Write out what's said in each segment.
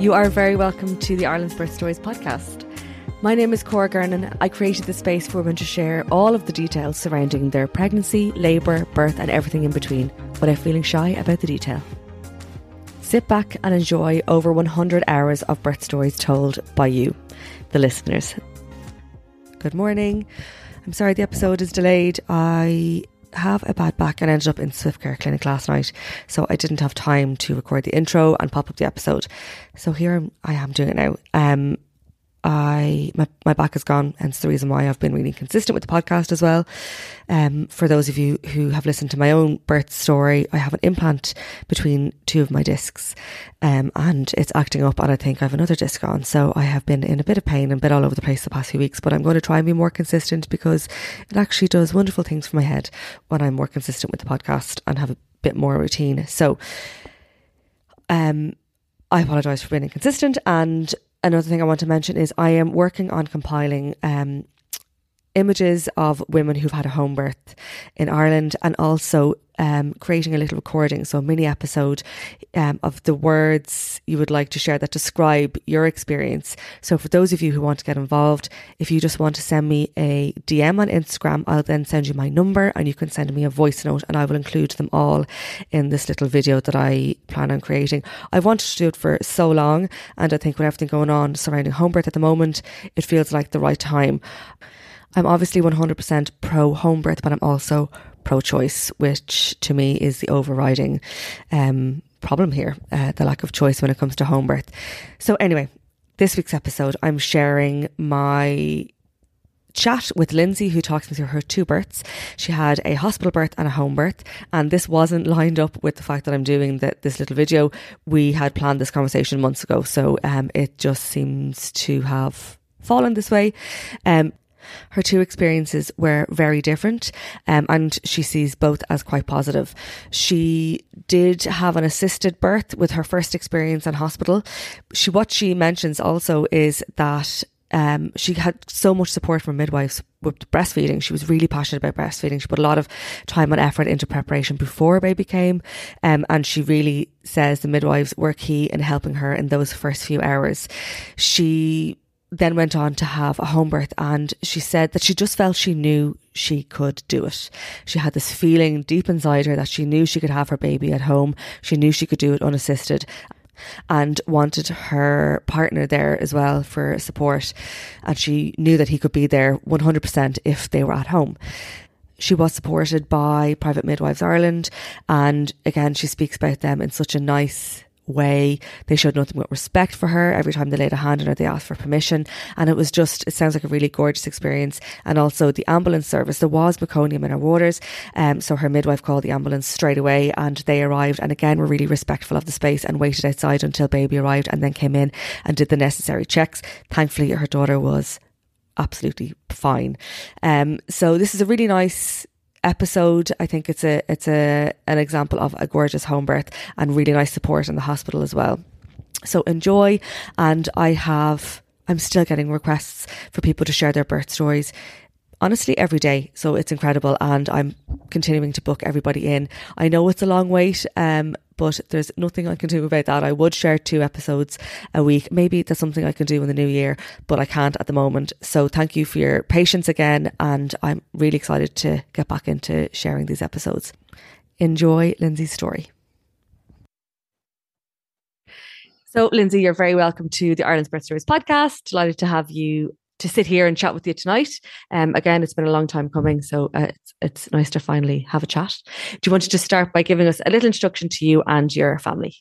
You are very welcome to the Ireland's Birth Stories podcast. My name is Cora Gernan. I created the space for women to share all of the details surrounding their pregnancy, labour, birth, and everything in between without feeling shy about the detail. Sit back and enjoy over 100 hours of birth stories told by you, the listeners. Good morning. I'm sorry the episode is delayed. I have a bad back and ended up in Swift Care Clinic last night, so I didn't have time to record the intro and pop up the episode. So here I'm, I am doing it now. Um, I my, my back is gone, hence the reason why I've been really consistent with the podcast as well. Um, for those of you who have listened to my own birth story, I have an implant between two of my discs, um, and it's acting up, and I think I have another disc on. So I have been in a bit of pain and bit all over the place the past few weeks, but I'm going to try and be more consistent because it actually does wonderful things for my head when I'm more consistent with the podcast and have a bit more routine. So, um, I apologize for being inconsistent and another thing I want to mention is I am working on compiling um, images of women who've had a home birth in Ireland and also um, creating a little recording, so a mini episode um, of the words you would like to share that describe your experience. So, for those of you who want to get involved, if you just want to send me a DM on Instagram, I'll then send you my number and you can send me a voice note and I will include them all in this little video that I plan on creating. I've wanted to do it for so long, and I think with everything going on surrounding home birth at the moment, it feels like the right time. I'm obviously 100% pro home birth, but I'm also pro choice, which to me is the overriding um, problem here uh, the lack of choice when it comes to home birth. So, anyway, this week's episode, I'm sharing my chat with Lindsay, who talks me through her two births. She had a hospital birth and a home birth, and this wasn't lined up with the fact that I'm doing the, this little video. We had planned this conversation months ago, so um, it just seems to have fallen this way. Um, her two experiences were very different, um, and she sees both as quite positive. She did have an assisted birth with her first experience in hospital. She what she mentions also is that um, she had so much support from midwives with breastfeeding. She was really passionate about breastfeeding. She put a lot of time and effort into preparation before a baby came. Um, and she really says the midwives were key in helping her in those first few hours. She then went on to have a home birth and she said that she just felt she knew she could do it. She had this feeling deep inside her that she knew she could have her baby at home. She knew she could do it unassisted and wanted her partner there as well for support. And she knew that he could be there 100% if they were at home. She was supported by Private Midwives Ireland. And again, she speaks about them in such a nice, way. They showed nothing but respect for her. Every time they laid a hand on her, they asked for permission. And it was just, it sounds like a really gorgeous experience. And also the ambulance service, there was meconium in her waters. Um, so her midwife called the ambulance straight away and they arrived. And again, were really respectful of the space and waited outside until baby arrived and then came in and did the necessary checks. Thankfully, her daughter was absolutely fine. Um, so this is a really nice episode. I think it's a it's a an example of a gorgeous home birth and really nice support in the hospital as well. So enjoy and I have I'm still getting requests for people to share their birth stories. Honestly every day. So it's incredible. And I'm continuing to book everybody in. I know it's a long wait, um, but there's nothing I can do about that. I would share two episodes a week. Maybe there's something I can do in the new year, but I can't at the moment. So thank you for your patience again. And I'm really excited to get back into sharing these episodes. Enjoy Lindsay's story. So, Lindsay, you're very welcome to the Ireland's Birth Stories podcast. Delighted to have you to sit here and chat with you tonight. Um, again, it's been a long time coming, so uh, it's, it's nice to finally have a chat. Do you want to just start by giving us a little introduction to you and your family?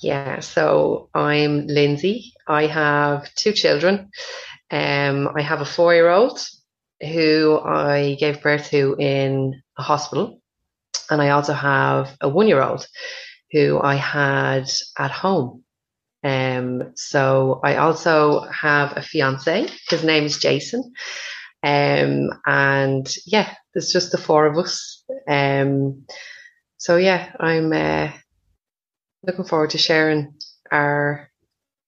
Yeah, so I'm Lindsay. I have two children. Um, I have a four year old who I gave birth to in a hospital, and I also have a one year old who I had at home. Um, so I also have a fiance. His name is Jason. Um, and yeah, there's just the four of us. Um, so yeah, I'm uh, looking forward to sharing our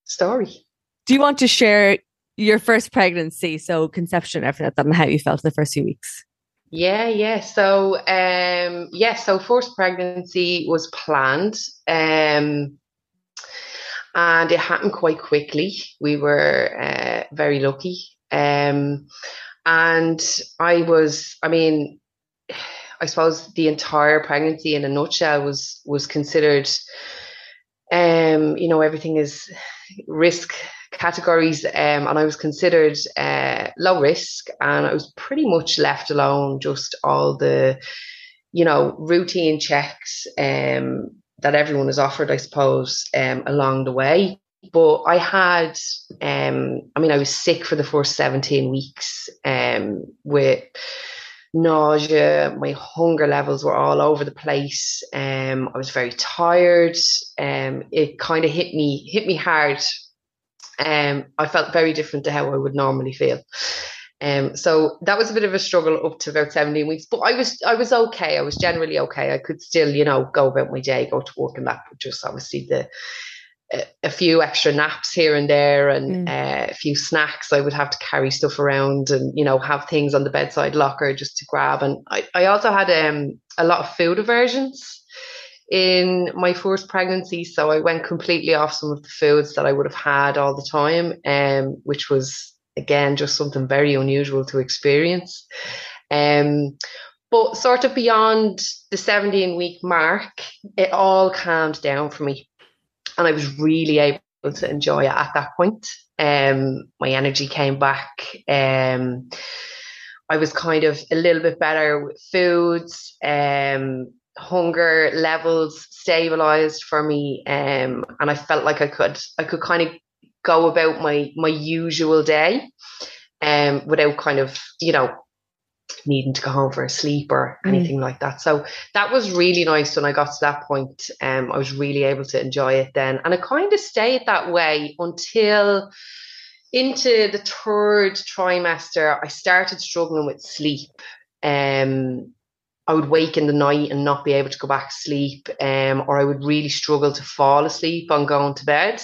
story. Do you want to share your first pregnancy, so conception, everything like that, and how you felt in the first few weeks? Yeah, yeah. So, um, yeah. So, first pregnancy was planned. Um, and it happened quite quickly. We were uh, very lucky. Um, and I was, I mean, I suppose the entire pregnancy in a nutshell was was considered. Um, you know, everything is risk categories, um, and I was considered uh, low risk, and I was pretty much left alone. Just all the, you know, routine checks, um, that everyone is offered, I suppose, um, along the way. But I had, um, I mean, I was sick for the first 17 weeks um, with nausea. My hunger levels were all over the place. Um, I was very tired. Um, it kind of hit me, hit me hard. Um, I felt very different to how I would normally feel. Um, so that was a bit of a struggle up to about 17 weeks, but I was I was okay. I was generally okay. I could still, you know, go about my day, go to work and that, but just obviously the a, a few extra naps here and there and mm. uh, a few snacks. I would have to carry stuff around and, you know, have things on the bedside locker just to grab. And I, I also had um, a lot of food aversions in my first pregnancy. So I went completely off some of the foods that I would have had all the time, um, which was again, just something very unusual to experience. Um, but sort of beyond the 17 week mark, it all calmed down for me. And I was really able to enjoy it at that point. Um, my energy came back. Um, I was kind of a little bit better with foods. Um, hunger levels stabilized for me um, and i felt like i could i could kind of go about my my usual day um without kind of you know needing to go home for a sleep or mm. anything mm. like that so that was really nice when i got to that point um i was really able to enjoy it then and it kind of stayed that way until into the third trimester i started struggling with sleep um I would wake in the night and not be able to go back to sleep, um, or I would really struggle to fall asleep on going to bed.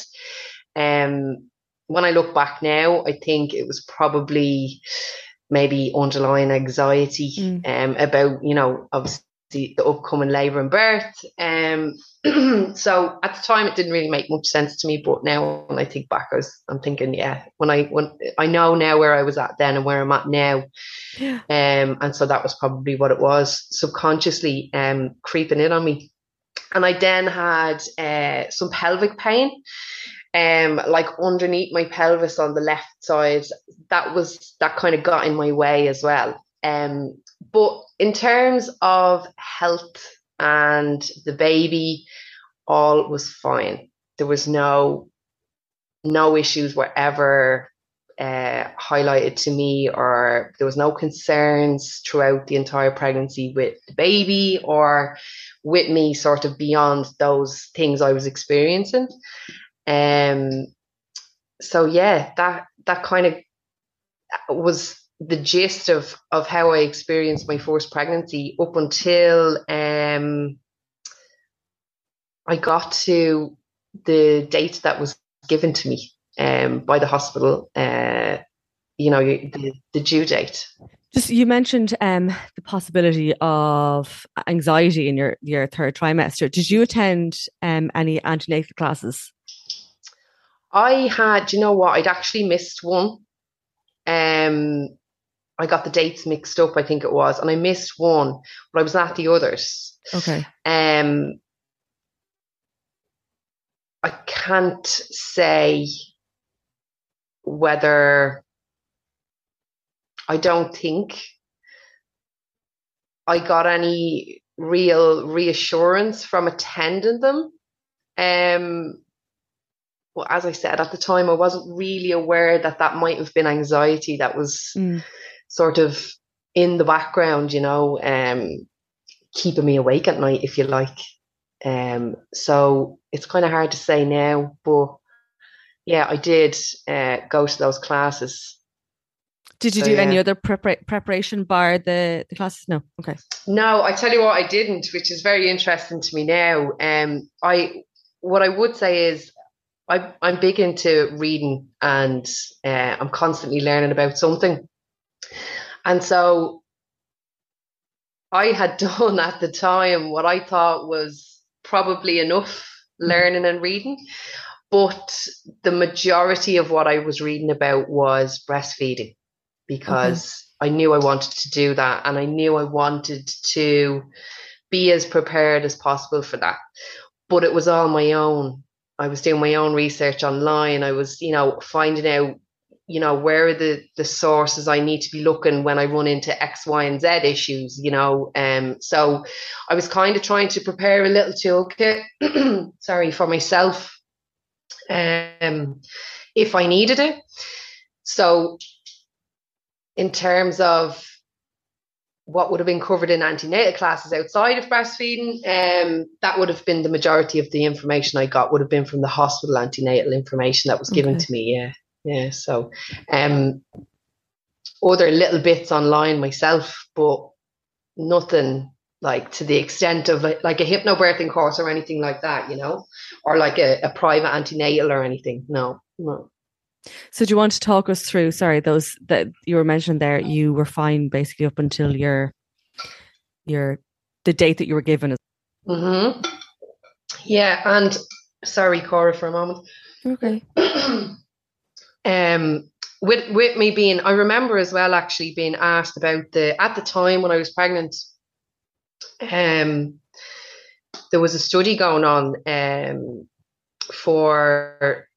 Um, when I look back now, I think it was probably maybe underlying anxiety mm. um, about, you know, obviously the upcoming labour and birth. Um, so at the time, it didn't really make much sense to me. But now, when I think back, I was, I'm thinking, yeah, when I when I know now where I was at then and where I'm at now, yeah. um, and so that was probably what it was subconsciously um, creeping in on me. And I then had uh, some pelvic pain um like underneath my pelvis on the left side that was that kind of got in my way as well um but in terms of health and the baby all was fine there was no no issues were ever uh, highlighted to me or there was no concerns throughout the entire pregnancy with the baby or with me sort of beyond those things I was experiencing. Um, so yeah, that that kind of was the gist of of how I experienced my first pregnancy up until um, I got to the date that was given to me um, by the hospital. Uh, you know, the, the due date. Just you mentioned um, the possibility of anxiety in your your third trimester. Did you attend um, any antenatal classes? I had, you know what? I'd actually missed one. Um, I got the dates mixed up, I think it was, and I missed one, but I was at the others. Okay. Um, I can't say whether I don't think I got any real reassurance from attending them. Um, well, as I said at the time, I wasn't really aware that that might have been anxiety that was mm. sort of in the background, you know, um, keeping me awake at night, if you like. Um, so it's kind of hard to say now, but yeah, I did uh, go to those classes. Did you so, do yeah. any other prepar- preparation bar the, the classes? No. Okay. No, I tell you what, I didn't, which is very interesting to me now. Um, I what I would say is I, I'm big into reading and uh, I'm constantly learning about something. And so I had done at the time what I thought was probably enough mm-hmm. learning and reading. But the majority of what I was reading about was breastfeeding because I knew I wanted to do that and I knew I wanted to be as prepared as possible for that. But it was all my own. I was doing my own research online. I was, you know, finding out, you know, where are the the sources I need to be looking when I run into X, Y, and Z issues, you know. Um, so I was kind of trying to prepare a little toolkit, sorry, for myself, um, if I needed it. So in terms of what would have been covered in antenatal classes outside of breastfeeding, um, that would have been the majority of the information I got would have been from the hospital antenatal information that was given okay. to me. Yeah, yeah. So, um, other little bits online myself, but nothing like to the extent of like, like a hypnobirthing course or anything like that, you know, or like a, a private antenatal or anything. No, no. So do you want to talk us through? Sorry, those that you were mentioning there, you were fine basically up until your your the date that you were given. Mm-hmm. Yeah, and sorry, Cora, for a moment. Okay. um, with with me being, I remember as well actually being asked about the at the time when I was pregnant. Um, there was a study going on um for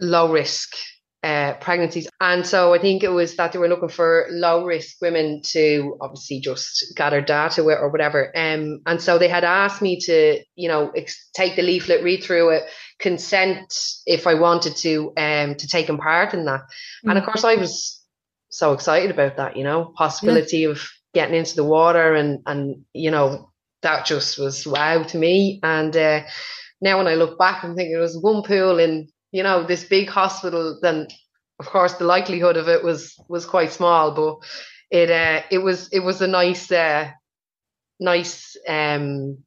low risk uh, pregnancies. And so I think it was that they were looking for low risk women to obviously just gather data or whatever. Um, and so they had asked me to, you know, ex- take the leaflet, read through it, consent if I wanted to, um, to take part in that. Mm-hmm. And of mm. course, I was so excited about that, you know, possibility yeah. of getting into the water and and you know that just was wow to me. And uh, now when I look back, I'm thinking it was one pool in you know this big hospital then of course the likelihood of it was was quite small but it uh it was it was a nice uh nice um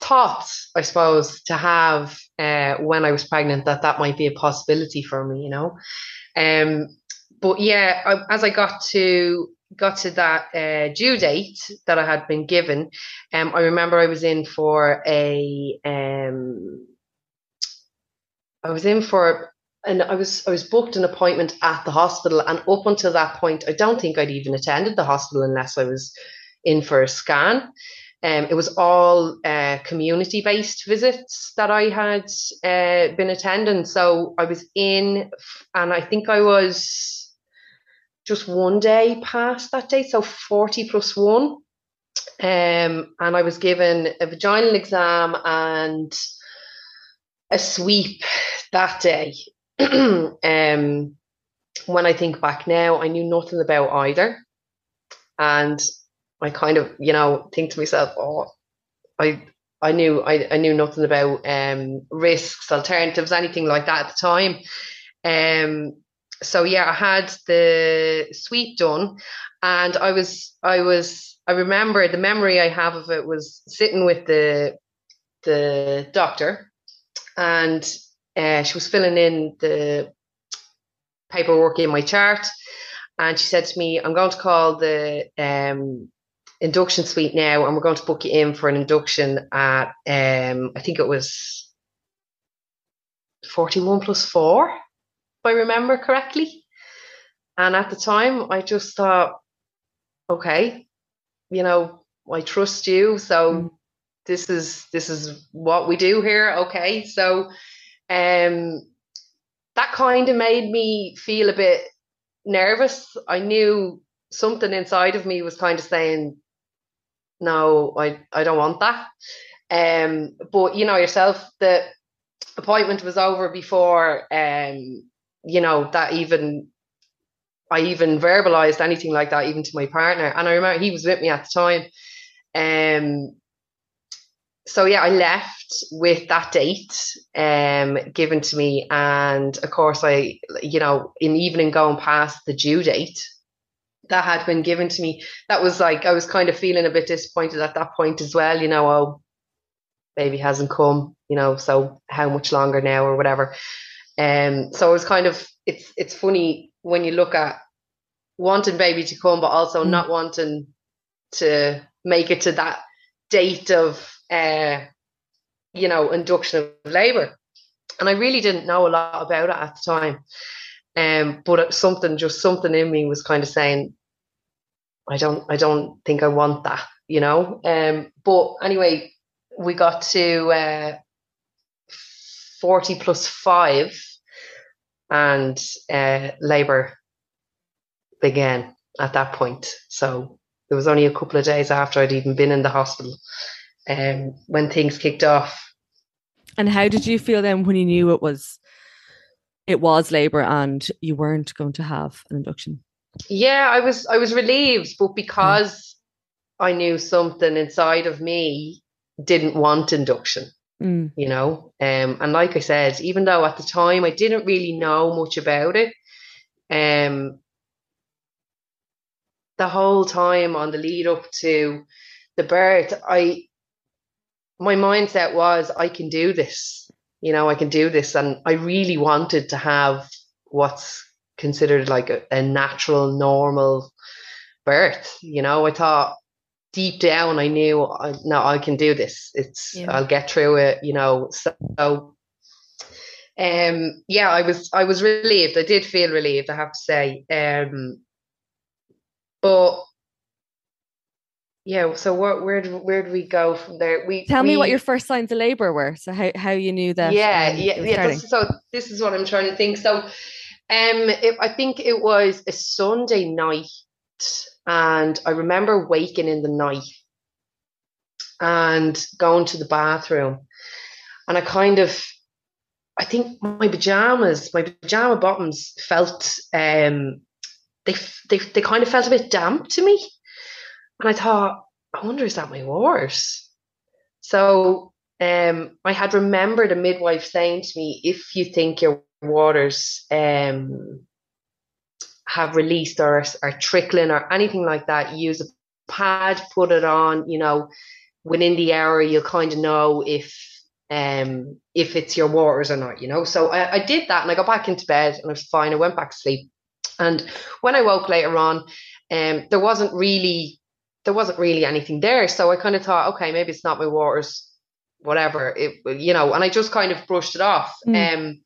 thought i suppose to have uh when i was pregnant that that might be a possibility for me you know? Um but yeah I, as i got to got to that uh, due date that I had been given, um, I remember I was in for a um, I was in for and I was I was booked an appointment at the hospital and up until that point I don't think I'd even attended the hospital unless I was in for a scan. Um, it was all uh, community based visits that I had uh, been attending. So I was in, and I think I was just one day past that date, so 40 plus one. Um, and I was given a vaginal exam and a sweep that day. um, when I think back now, I knew nothing about either. And I kind of, you know, think to myself, oh, I I knew I, I knew nothing about um, risks, alternatives, anything like that at the time. Um, so yeah, I had the sweep done, and I was I was I remember the memory I have of it was sitting with the the doctor and uh, she was filling in the paperwork in my chart. And she said to me, I'm going to call the um, induction suite now and we're going to book you in for an induction at, um, I think it was 41 plus 4, if I remember correctly. And at the time, I just thought, okay, you know, I trust you. So mm. This is this is what we do here. Okay. So um that kind of made me feel a bit nervous. I knew something inside of me was kind of saying, No, I, I don't want that. Um, but you know yourself, the appointment was over before um, you know, that even I even verbalized anything like that even to my partner. And I remember he was with me at the time. Um so yeah, I left with that date um given to me, and of course I, you know, in evening going past the due date that had been given to me, that was like I was kind of feeling a bit disappointed at that point as well. You know, oh, baby hasn't come, you know, so how much longer now or whatever. Um, so it was kind of it's it's funny when you look at wanting baby to come, but also mm. not wanting to make it to that date of uh, you know, induction of labour. And I really didn't know a lot about it at the time. Um, but something, just something in me was kind of saying, I don't, I don't think I want that, you know. Um, but anyway, we got to uh, forty plus five, and uh, labour began at that point. So it was only a couple of days after I'd even been in the hospital um, when things kicked off. And how did you feel then when you knew it was it was labour and you weren't going to have an induction? Yeah, I was I was relieved, but because mm. I knew something inside of me didn't want induction. Mm. You know, um, and like I said, even though at the time I didn't really know much about it, um, the whole time on the lead up to the birth, I my mindset was I can do this. You know, I can do this. And I really wanted to have what's considered like a, a natural, normal birth. You know, I thought deep down I knew I, no, I can do this. It's yeah. I'll get through it, you know. So um yeah, I was I was relieved. I did feel relieved, I have to say. Um but yeah so where where did, where do we go from there? We tell we, me what your first signs of labor were so how, how you knew that yeah um, yeah yeah so this is what i'm trying to think. So um it, i think it was a sunday night and i remember waking in the night and going to the bathroom and i kind of i think my pajamas my pajama bottoms felt um they they, they kind of felt a bit damp to me and I thought, I wonder, is that my horse? So um, I had remembered a midwife saying to me, if you think your waters um, have released or are trickling or anything like that, use a pad, put it on, you know, within the hour, you'll kind of know if um, if it's your waters or not, you know. So I, I did that and I got back into bed and I was fine. I went back to sleep. And when I woke later on, um, there wasn't really there wasn't really anything there. So I kind of thought, okay, maybe it's not my waters, whatever. It you know, and I just kind of brushed it off. Mm. Um,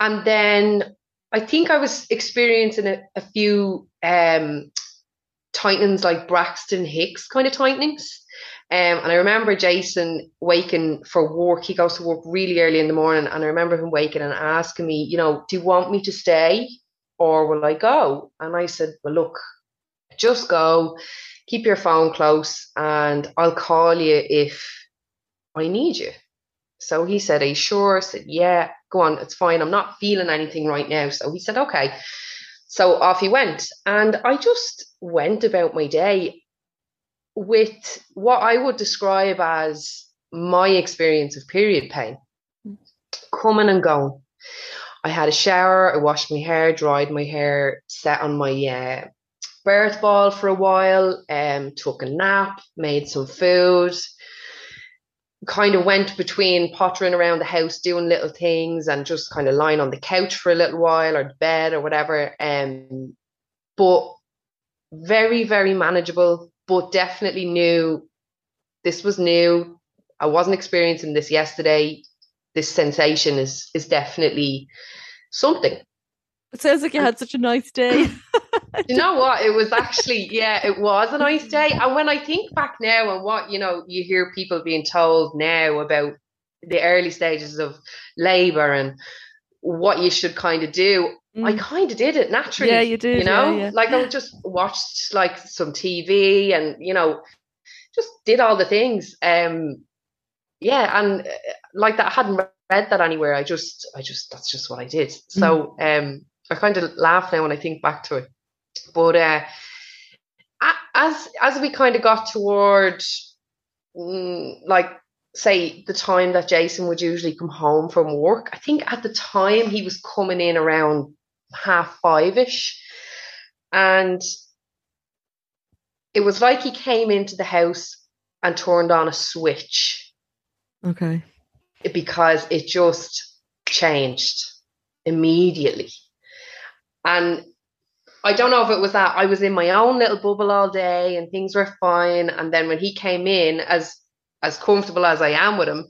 and then I think I was experiencing a, a few um tightenings like Braxton Hicks kind of tightenings. Um, and I remember Jason waking for work. He goes to work really early in the morning, and I remember him waking and asking me, you know, do you want me to stay or will I go? And I said, well, look, just go keep your phone close and I'll call you if I need you. So he said, Are you sure? I said, Yeah, go on, it's fine. I'm not feeling anything right now. So he said, Okay. So off he went. And I just went about my day with what I would describe as my experience of period pain coming and going. I had a shower, I washed my hair, dried my hair, sat on my uh, birth ball for a while, um, took a nap, made some food, kind of went between pottering around the house, doing little things, and just kind of lying on the couch for a little while or bed or whatever. Um, but very, very manageable, but definitely knew this was new. I wasn't experiencing this yesterday. This sensation is is definitely something. It sounds like you had such a nice day. you know what? It was actually, yeah, it was a nice day. And when I think back now and what, you know, you hear people being told now about the early stages of labor and what you should kind of do, mm. I kind of did it naturally. Yeah, you did. You know, yeah, yeah. like I just watched like some TV and, you know, just did all the things. Um, yeah, and uh, like that, I hadn't read that anywhere. I just, I just, that's just what I did. So, mm. um, I kind of laugh now when I think back to it. But uh, as as we kind of got toward, mm, like, say the time that Jason would usually come home from work, I think at the time he was coming in around half five ish, and it was like he came into the house and turned on a switch. Okay. Because it just changed immediately. And I don't know if it was that I was in my own little bubble all day and things were fine. And then when he came in, as as comfortable as I am with him,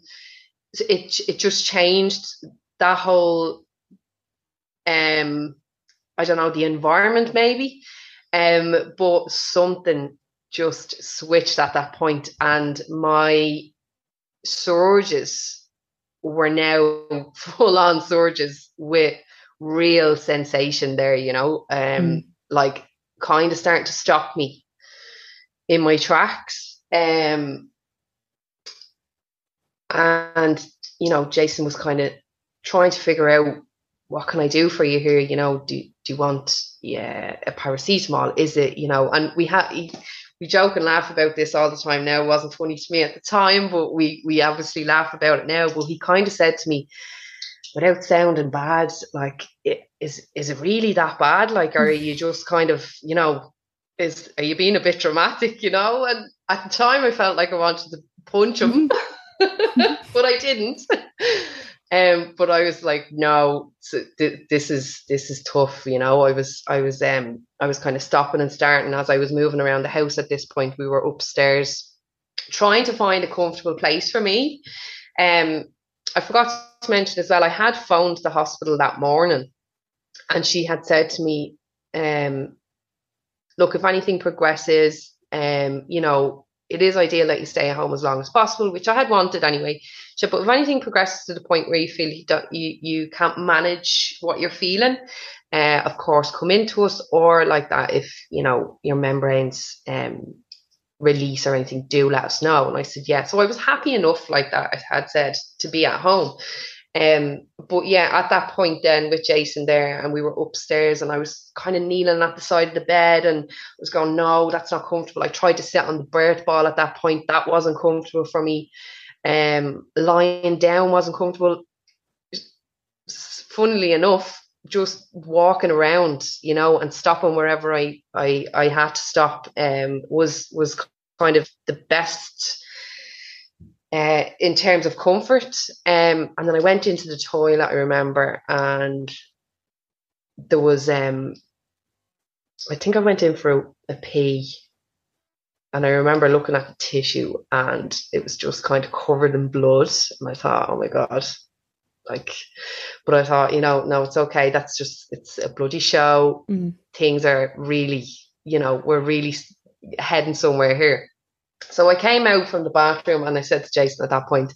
it it just changed that whole um I don't know the environment maybe um but something just switched at that point and my surges were now full on surges with real sensation there, you know, um, mm. like kind of starting to stop me in my tracks. Um, and you know, Jason was kind of trying to figure out what can I do for you here. You know, do do you want yeah a paracetamol? Is it you know? And we have we joke and laugh about this all the time now. It wasn't funny to me at the time, but we we obviously laugh about it now. But he kind of said to me, without sounding bad, like is is it really that bad? Like, are you just kind of, you know, is are you being a bit dramatic, you know? And at the time, I felt like I wanted to punch him, but I didn't. Um, but I was like, no, this is this is tough, you know. I was I was um I was kind of stopping and starting as I was moving around the house. At this point, we were upstairs, trying to find a comfortable place for me. Um, I forgot to mention as well, I had phoned the hospital that morning and she had said to me, um, look, if anything progresses, um, you know, it is ideal that you stay at home as long as possible, which I had wanted anyway. So, but if anything progresses to the point where you feel you don't, you, you can't manage what you're feeling, uh, of course, come into us or like that. If you know your membranes um, release or anything, do let us know. And I said, yeah. So I was happy enough, like that I had said, to be at home. Um, but yeah, at that point then with Jason there, and we were upstairs, and I was kind of kneeling at the side of the bed, and I was going, no, that's not comfortable. I tried to sit on the birth ball at that point, that wasn't comfortable for me. Um, lying down wasn't comfortable. Funnily enough, just walking around, you know, and stopping wherever I I I had to stop um was was kind of the best uh, in terms of comfort. Um, and then I went into the toilet, I remember, and there was, um, I think I went in for a, a pee. And I remember looking at the tissue and it was just kind of covered in blood. And I thought, oh my God, like, but I thought, you know, no, it's okay. That's just, it's a bloody show. Mm. Things are really, you know, we're really heading somewhere here. So I came out from the bathroom and I said to Jason at that point,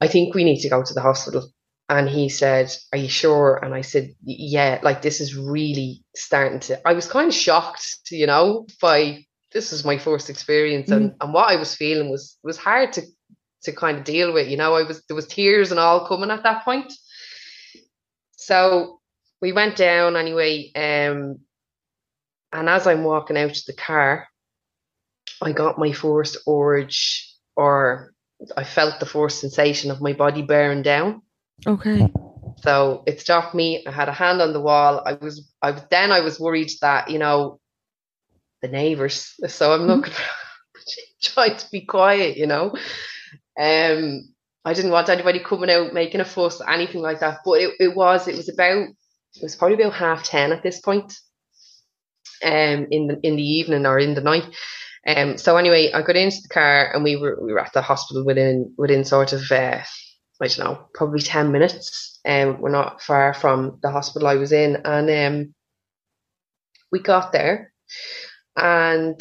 I think we need to go to the hospital. And he said, Are you sure? And I said, Yeah, like this is really starting to. I was kind of shocked, you know, by this is my first experience and, and what I was feeling was was hard to to kind of deal with. You know, I was there was tears and all coming at that point. So we went down anyway. Um, and as I'm walking out to the car, I got my first urge or I felt the first sensation of my body bearing down. Okay. So it stopped me. I had a hand on the wall. I was I was then I was worried that, you know, the neighbours. So I'm looking mm-hmm. trying to be quiet, you know. Um I didn't want anybody coming out making a fuss, anything like that. But it, it was, it was about it was probably about half ten at this point. um, in the in the evening or in the night. Um, so anyway, I got into the car and we were we were at the hospital within within sort of uh, I don't know probably ten minutes. Um, we're not far from the hospital I was in, and um, we got there, and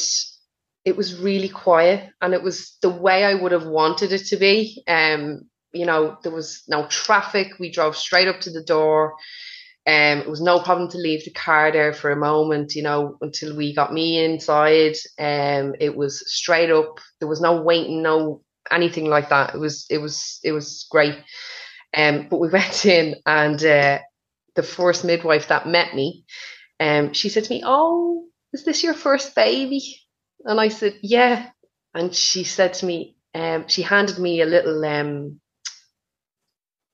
it was really quiet, and it was the way I would have wanted it to be. Um, you know, there was no traffic. We drove straight up to the door. Um, it was no problem to leave the car there for a moment, you know, until we got me inside. Um, it was straight up. There was no waiting, no anything like that. It was, it was, it was great. Um, but we went in, and uh, the first midwife that met me, um, she said to me, "Oh, is this your first baby?" And I said, "Yeah." And she said to me, um, she handed me a little um,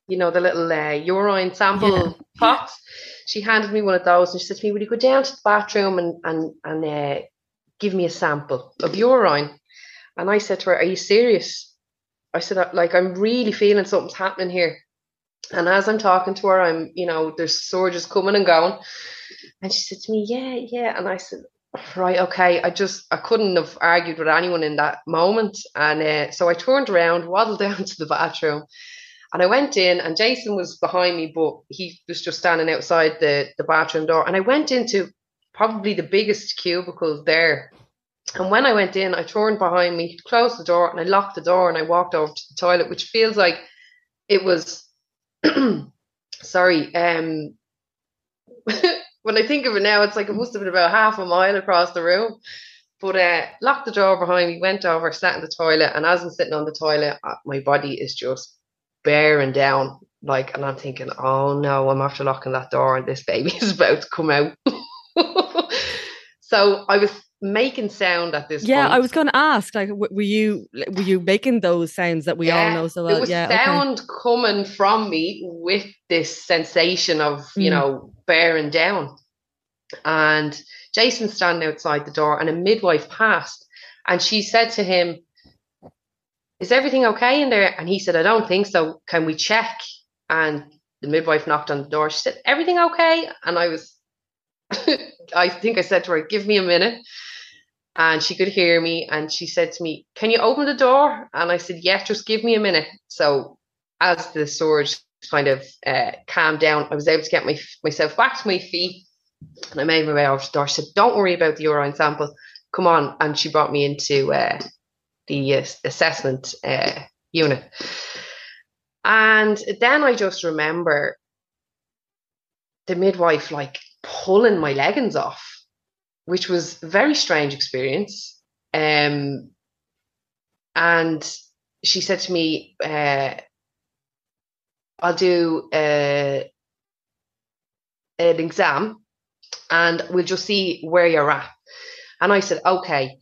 you know, the little uh, urine sample yeah. pots. She handed me one of those and she said to me, Will you go down to the bathroom and, and, and uh, give me a sample of urine? And I said to her, Are you serious? I said, like, I'm really feeling something's happening here. And as I'm talking to her, I'm, you know, there's surges coming and going. And she said to me, Yeah, yeah. And I said, Right, okay. I just, I couldn't have argued with anyone in that moment. And uh, so I turned around, waddled down to the bathroom, and I went in, and Jason was behind me, but he was just standing outside the, the bathroom door. And I went into probably the biggest cubicle there. And when I went in, I turned behind me, closed the door, and I locked the door and I walked over to the toilet, which feels like it was sorry. Um when I think of it now, it's like it must have been about half a mile across the room. But uh, locked the door behind me, went over, sat in the toilet, and as I'm sitting on the toilet, uh, my body is just bearing down. Like, and I'm thinking, oh no, I'm after locking that door and this baby is about to come out. so I was making sound at this yeah point. i was going to ask like were you were you making those sounds that we yeah, all know so well there was yeah sound okay. coming from me with this sensation of mm. you know bearing down and jason standing outside the door and a midwife passed and she said to him is everything okay in there? And he said, I don't think so. Can we check? And the midwife knocked on the door. She said, Everything okay? And I was, I think I said to her, Give me a minute. And she could hear me. And she said to me, Can you open the door? And I said, Yeah, just give me a minute. So as the surge kind of uh, calmed down, I was able to get my, myself back to my feet. And I made my way over to the door. She said, Don't worry about the urine sample. Come on. And she brought me into uh, the uh, assessment uh, unit. And then I just remember the midwife like pulling my leggings off, which was a very strange experience. Um, and she said to me, uh, I'll do uh, an exam and we'll just see where you're at. And I said, okay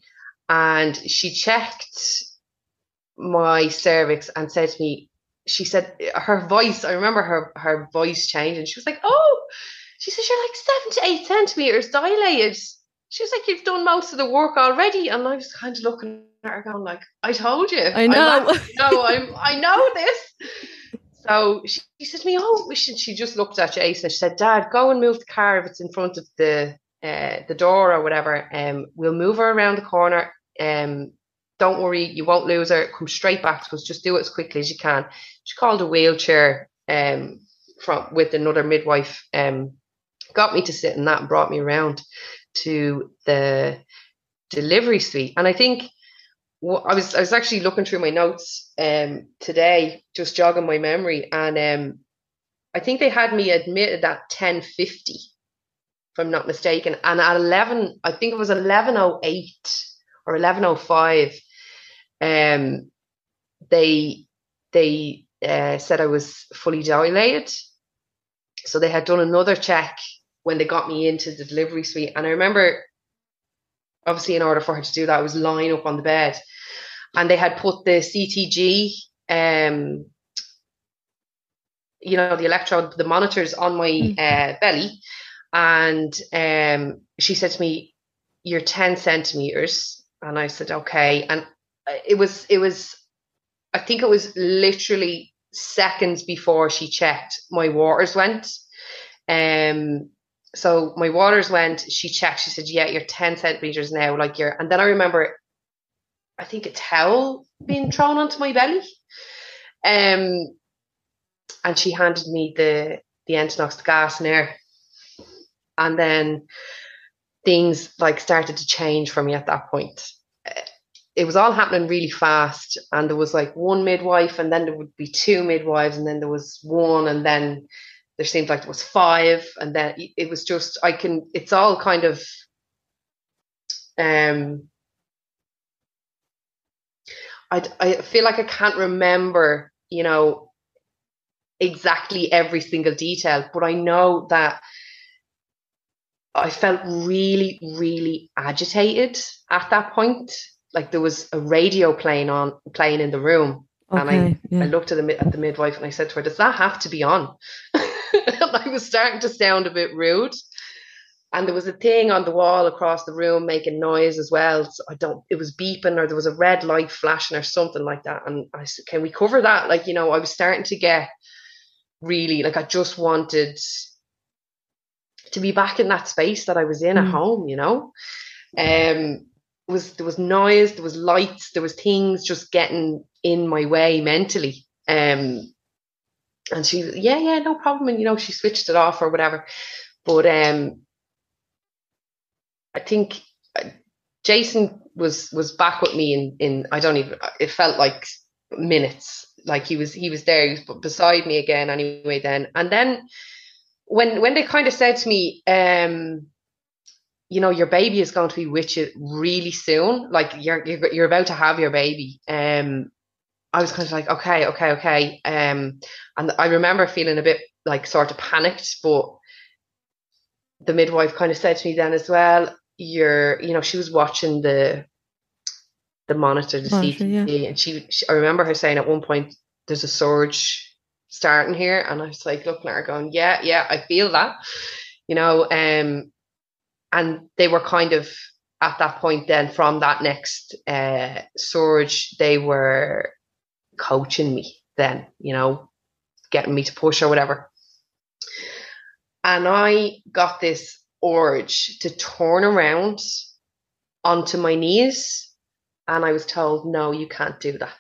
and she checked my cervix and said to me, she said her voice, I remember her her voice changed and she was like, Oh, she said, You're like seven to eight centimeters dilated. She was like, You've done most of the work already. And I was kind of looking at her going, like, I told you. I know. no, I'm I know this. So she, she said to me, Oh, she, she just looked at Jason. She said, Dad, go and move the car if it's in front of the uh, the door or whatever. Um, we'll move her around the corner um, don't worry, you won't lose her. Come straight back to us. Just do it as quickly as you can. She called a wheelchair um, from with another midwife. Um, got me to sit in that and brought me around to the delivery suite. And I think I was I was actually looking through my notes um, today, just jogging my memory, and um, I think they had me admitted at ten fifty, if I'm not mistaken. And at eleven, I think it was eleven oh eight or 1105 um they they uh, said I was fully dilated. So they had done another check when they got me into the delivery suite. And I remember obviously in order for her to do that I was lying up on the bed. And they had put the CTG um you know the electrode the monitors on my mm. uh, belly. And um she said to me you're 10 centimeters and I said, okay. And it was, it was, I think it was literally seconds before she checked, my waters went. Um, so my waters went, she checked, she said, Yeah, you're 10 centimeters now, like you're and then I remember I think a towel being thrown onto my belly. Um and she handed me the the Entonox, the gas and air. And then things like started to change for me at that point. It was all happening really fast, and there was like one midwife, and then there would be two midwives, and then there was one, and then there seemed like there was five, and then it was just I can. It's all kind of um. I I feel like I can't remember, you know, exactly every single detail, but I know that I felt really, really agitated at that point. Like there was a radio playing on, playing in the room, okay, and I, yeah. I looked at the at the midwife and I said to her, "Does that have to be on?" I was starting to sound a bit rude, and there was a thing on the wall across the room making noise as well. So I don't. It was beeping, or there was a red light flashing, or something like that. And I said, "Can we cover that?" Like you know, I was starting to get really like I just wanted to be back in that space that I was in mm. at home, you know. Um was there was noise, there was lights, there was things just getting in my way mentally. Um and she yeah, yeah, no problem. And you know, she switched it off or whatever. But um I think uh, Jason was was back with me in in I don't even it felt like minutes like he was he was there he was beside me again anyway then and then when when they kind of said to me, um, you know, your baby is going to be with you really soon, like you're you're, you're about to have your baby. Um, I was kind of like, okay, okay, okay. Um, and I remember feeling a bit like sort of panicked, but the midwife kind of said to me then as well, you're, you know, she was watching the the monitor, the monitor, yeah. and she, she, I remember her saying at one point, there's a surge starting here. And I was like looking at her going, yeah, yeah, I feel that, you know. Um, and they were kind of at that point then from that next uh, surge, they were coaching me then, you know, getting me to push or whatever. And I got this urge to turn around onto my knees. And I was told, no, you can't do that.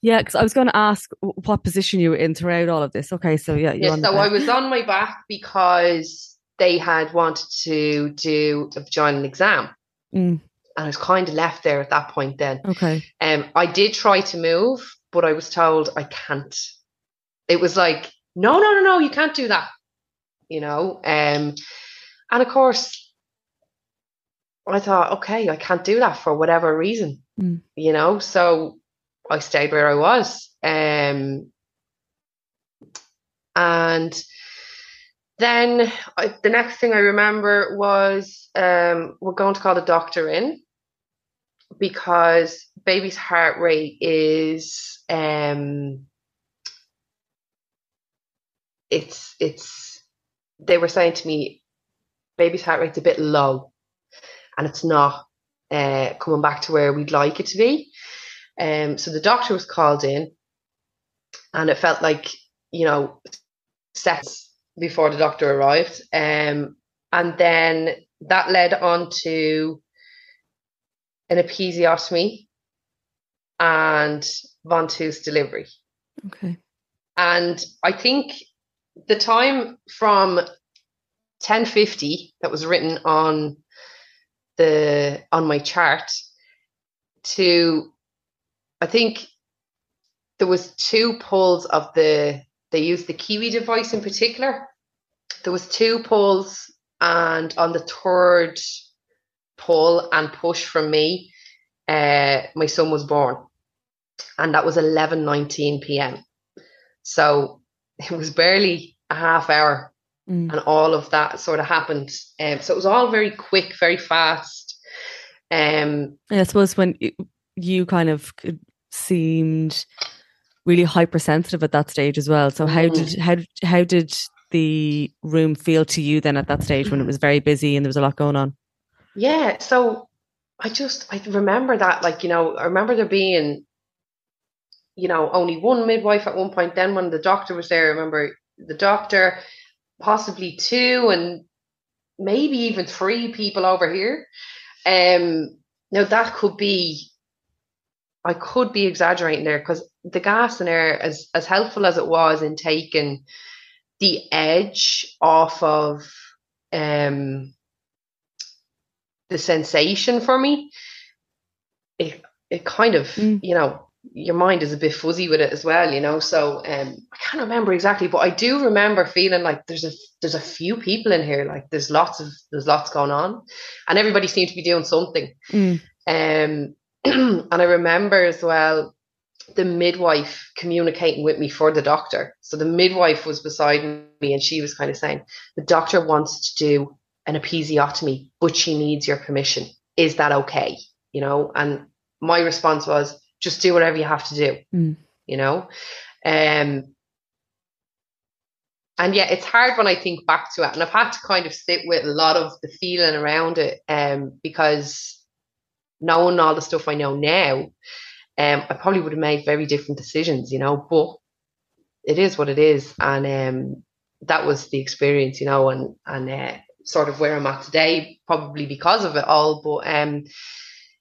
Yeah, because I was going to ask what position you were in throughout all of this. Okay, so yeah, yeah. So I was on my back because they had wanted to do a vaginal exam, mm. and I was kind of left there at that point. Then, okay. Um, I did try to move, but I was told I can't. It was like, no, no, no, no, you can't do that. You know, um, and of course, I thought, okay, I can't do that for whatever reason. Mm. You know, so I stayed where I was. Um, and then I, the next thing I remember was um, we're going to call the doctor in because baby's heart rate is um, it's it's they were saying to me baby's heart rate's a bit low and it's not uh, coming back to where we'd like it to be um, so the doctor was called in, and it felt like you know sets before the doctor arrived, um, and then that led on to an episiotomy and Ventouse delivery. Okay. And I think the time from 1050 that was written on the on my chart to I think there was two pulls of the they used the Kiwi device in particular. There was two pulls, and on the third pull and push from me, uh, my son was born, and that was eleven nineteen p.m. So it was barely a half hour, mm. and all of that sort of happened. Um, so it was all very quick, very fast. Um, I suppose when you kind of seemed really hypersensitive at that stage as well. So how mm. did how how did the room feel to you then at that stage when it was very busy and there was a lot going on? Yeah, so I just I remember that like you know I remember there being you know only one midwife at one point. Then when the doctor was there, I remember the doctor, possibly two, and maybe even three people over here. Um, now that could be, I could be exaggerating there because the gas in air, as as helpful as it was in taking the edge off of um the sensation for me, it it kind of mm. you know your mind is a bit fuzzy with it as well, you know. So um, I can't remember exactly, but I do remember feeling like there's a there's a few people in here, like there's lots of there's lots going on, and everybody seemed to be doing something. Mm. Um, and I remember as well the midwife communicating with me for the doctor. So the midwife was beside me, and she was kind of saying the doctor wants to do an episiotomy, but she needs your permission. Is that okay? You know, and my response was just do whatever you have to do, mm. you know? Um, and yeah, it's hard when I think back to it. And I've had to kind of sit with a lot of the feeling around it um, because knowing all the stuff I know now, um, I probably would have made very different decisions, you know, but it is what it is. And um, that was the experience, you know, and, and uh, sort of where I'm at today, probably because of it all. But um,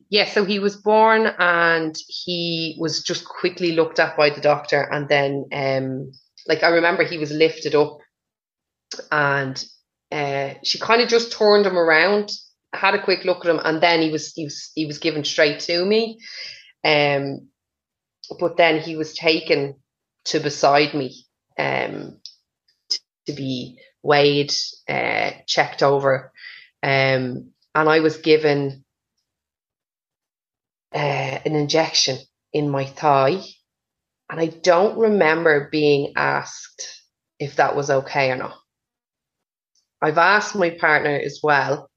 yeah, so he was born and he was just quickly looked at by the doctor. And then, um, like, I remember he was lifted up and uh, she kind of just turned him around, had a quick look at him, and then he was, he was, he was given straight to me. Um, but then he was taken to beside me um, to, to be weighed, uh, checked over. Um, and I was given uh, an injection in my thigh. And I don't remember being asked if that was okay or not. I've asked my partner as well,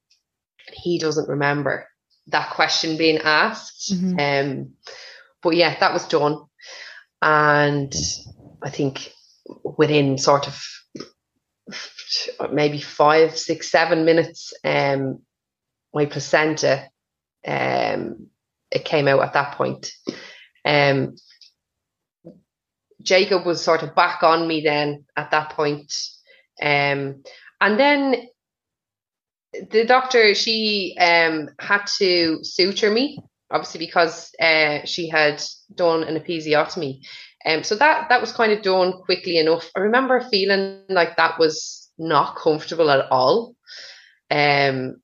he doesn't remember that question being asked. Mm-hmm. Um, but yeah, that was done. And I think within sort of maybe five, six, seven minutes, um, my placenta um, it came out at that point. Um, Jacob was sort of back on me then at that point. Um, and then the doctor, she um, had to suture me, obviously because uh, she had done an episiotomy. Um, so that that was kind of done quickly enough. I remember feeling like that was not comfortable at all. Um,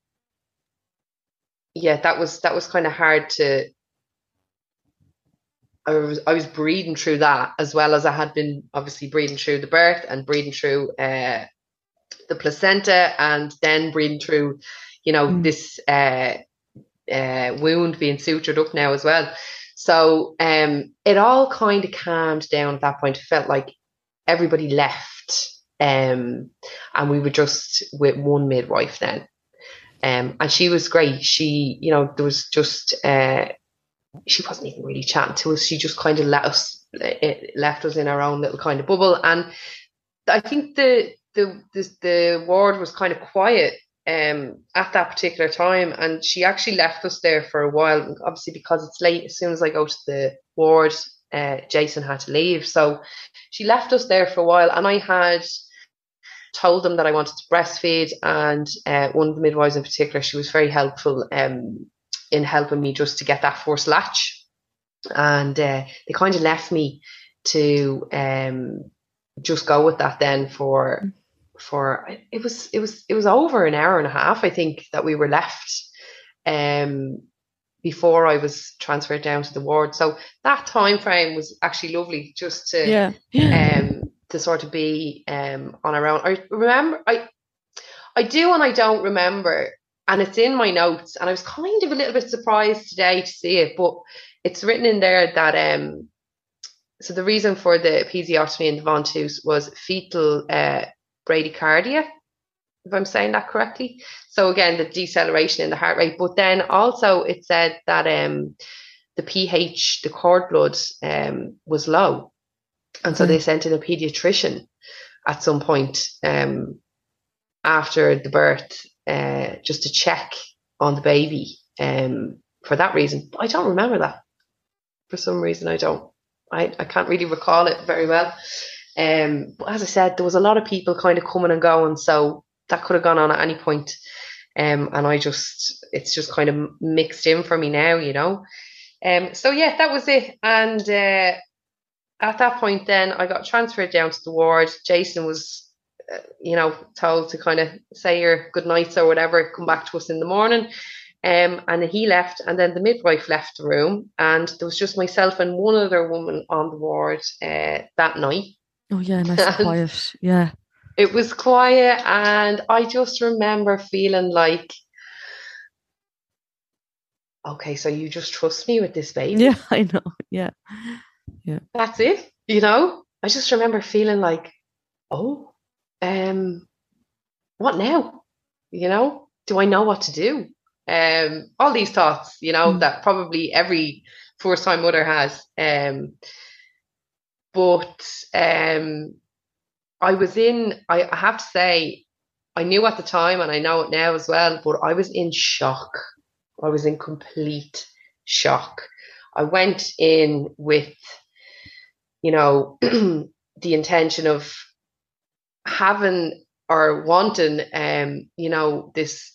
yeah, that was that was kind of hard to. I was I was breathing through that as well as I had been obviously breathing through the birth and breathing through uh, the placenta and then breathing through, you know, mm. this uh, uh, wound being sutured up now as well. So um, it all kind of calmed down at that point. It felt like everybody left, um, and we were just with one midwife then. Um, and she was great. She, you know, there was just, uh, she wasn't even really chatting to us. She just kind of let us, it left us in our own little kind of bubble. And I think the, the, the, the ward was kind of quiet um, at that particular time. And she actually left us there for a while, obviously because it's late. As soon as I go to the ward, uh, Jason had to leave. So she left us there for a while. And I had told them that I wanted to breastfeed, and uh, one of the midwives in particular, she was very helpful um, in helping me just to get that first latch, and uh, they kind of left me to um, just go with that then for for it was it was it was over an hour and a half I think that we were left um before I was transferred down to the ward so that time frame was actually lovely just to yeah, yeah. um to sort of be um, on our own. I remember, I, I do and I don't remember, and it's in my notes. And I was kind of a little bit surprised today to see it, but it's written in there that um, so the reason for the episiotomy in the ventouse was fetal uh, bradycardia, if I'm saying that correctly. So again, the deceleration in the heart rate, but then also it said that um, the pH, the cord blood, um, was low. And so mm. they sent in a pediatrician at some point um, after the birth uh, just to check on the baby um, for that reason. I don't remember that. For some reason, I don't. I, I can't really recall it very well. Um, but as I said, there was a lot of people kind of coming and going. So that could have gone on at any point. Um, and I just, it's just kind of mixed in for me now, you know. Um, so yeah, that was it. And uh, at that point, then I got transferred down to the ward. Jason was, uh, you know, told to kind of say your good nights or whatever, come back to us in the morning. Um, and he left, and then the midwife left the room, and there was just myself and one other woman on the ward uh, that night. Oh yeah, nice and quiet. Yeah, it was quiet, and I just remember feeling like, okay, so you just trust me with this baby? Yeah, I know. Yeah, yeah. That's it. You know, I just remember feeling like, oh, um, what now? You know, do I know what to do? Um, all these thoughts, you know, mm. that probably every first time mother has. Um, but um, I was in, I, I have to say, I knew at the time and I know it now as well, but I was in shock. I was in complete shock. I went in with, you know, the intention of having or wanting, um, you know, this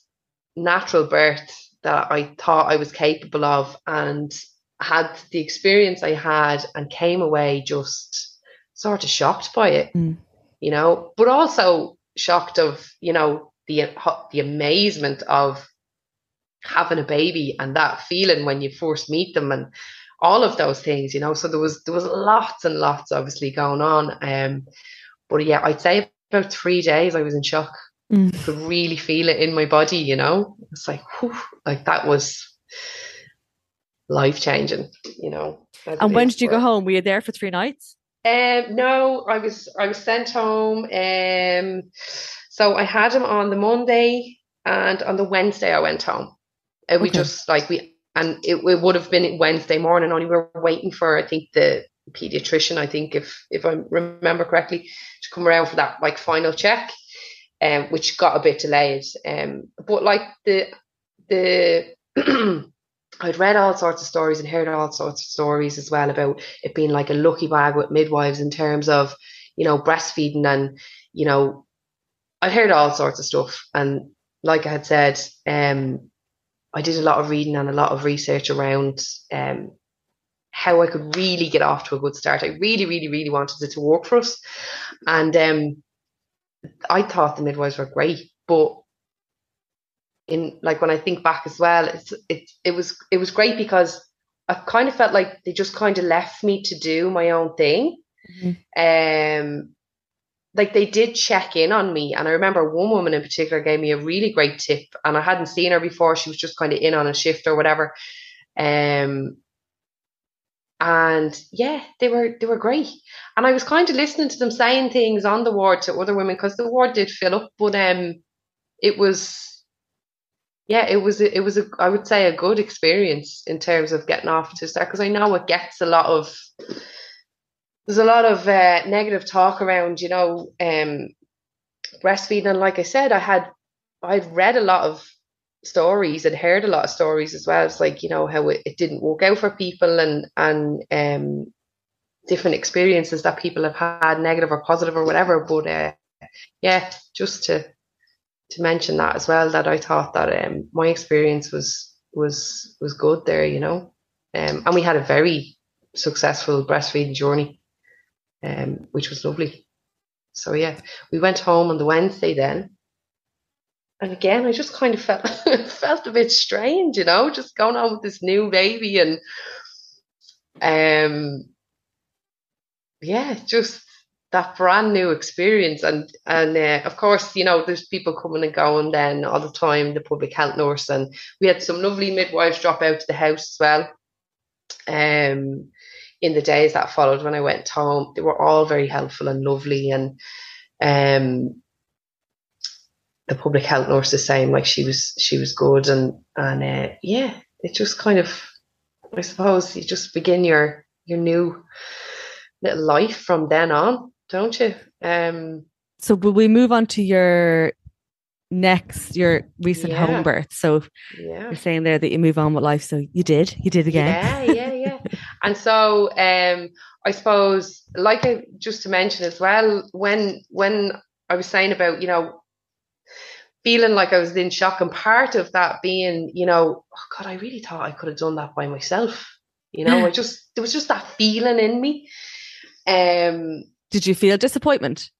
natural birth that I thought I was capable of and had the experience I had and came away just sort of shocked by it, mm. you know, but also shocked of, you know, the the amazement of having a baby and that feeling when you first meet them and all of those things, you know. So there was there was lots and lots obviously going on. Um but yeah, I'd say about three days I was in shock mm. could really feel it in my body, you know. It's like, whew, like that was life changing, you know. And when did you go home? Were you there for three nights? Um, no, I was I was sent home. Um, so I had him on the Monday, and on the Wednesday I went home. And we okay. just like we and it, it would have been Wednesday morning. Only we were waiting for I think the pediatrician. I think if if I remember correctly, to come around for that like final check um, which got a bit delayed. Um, but like the the I'd read all sorts of stories and heard all sorts of stories as well about it being like a lucky bag with midwives in terms of you know breastfeeding and you know I'd heard all sorts of stuff and like I had said, um, I did a lot of reading and a lot of research around um, how I could really get off to a good start. I really, really, really wanted it to work for us, and um, I thought the midwives were great, but in like when I think back as well, it's it it was it was great because I kind of felt like they just kind of left me to do my own thing. Mm-hmm. Um, like they did check in on me, and I remember one woman in particular gave me a really great tip, and I hadn't seen her before. She was just kind of in on a shift or whatever. Um, and yeah, they were they were great. And I was kind of listening to them saying things on the ward to other women because the ward did fill up, but um, it was yeah, it was it was a I would say a good experience in terms of getting off to start because I know it gets a lot of there's a lot of uh, negative talk around you know um breastfeeding and like I said I had I'd read a lot of stories and heard a lot of stories as well. It's like you know how it, it didn't work out for people and and um, different experiences that people have had, negative or positive or whatever. But uh, yeah, just to to mention that as well, that I thought that um, my experience was was was good there, you know, um, and we had a very successful breastfeeding journey, um, which was lovely. So yeah, we went home on the Wednesday then, and again, I just kind of felt felt a bit strange, you know, just going on with this new baby and um yeah, just that brand new experience. And and uh, of course you know there's people coming and going then all the time the public health nurse. And we had some lovely midwives drop out to the house as well um in the days that followed when I went home. They were all very helpful and lovely. And um the public health nurse the same. Like she was, she was good, and and uh, yeah, it just kind of, I suppose, you just begin your your new little life from then on, don't you? Um. So will we move on to your next your recent yeah. home birth? So yeah. you're saying there that you move on with life. So you did, you did again. Yeah, yeah, yeah. and so um, I suppose, like I just to mention as well, when when I was saying about you know feeling like I was in shock. And part of that being, you know, oh God, I really thought I could have done that by myself. You know, I just there was just that feeling in me. Um, Did you feel disappointment?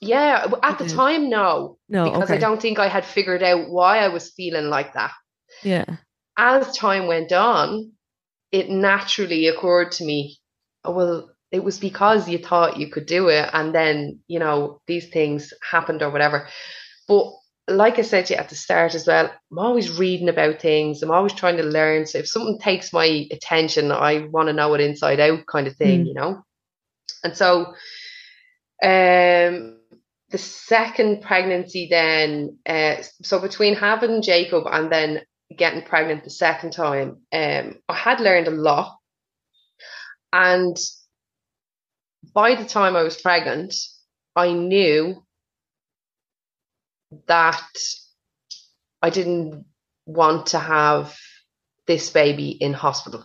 Yeah, at the time, no, no, because okay. I don't think I had figured out why I was feeling like that. Yeah. As time went on, it naturally occurred to me, oh, well, it was because you thought you could do it, and then you know these things happened or whatever. But like I said to you at the start as well, I'm always reading about things. I'm always trying to learn. So if something takes my attention, I want to know it inside out, kind of thing, Mm. you know. And so, um, the second pregnancy, then, uh, so between having Jacob and then getting pregnant the second time, um, I had learned a lot, and by the time I was pregnant, I knew that I didn't want to have this baby in hospital.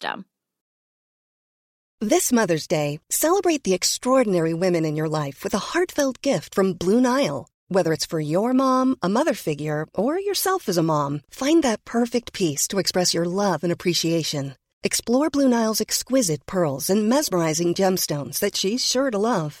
system. This Mother's Day, celebrate the extraordinary women in your life with a heartfelt gift from Blue Nile. Whether it's for your mom, a mother figure, or yourself as a mom, find that perfect piece to express your love and appreciation. Explore Blue Nile's exquisite pearls and mesmerizing gemstones that she's sure to love.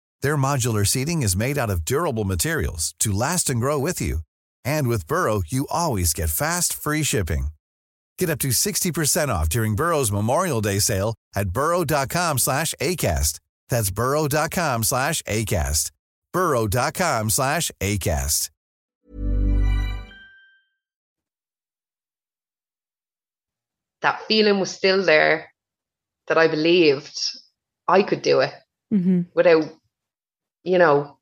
Their modular seating is made out of durable materials to last and grow with you. And with Burrow, you always get fast, free shipping. Get up to 60% off during Burrow's Memorial Day sale at burrow.com slash ACAST. That's burrow.com slash ACAST. burrow.com slash ACAST. That feeling was still there that I believed I could do it Mm-hmm. without, you know,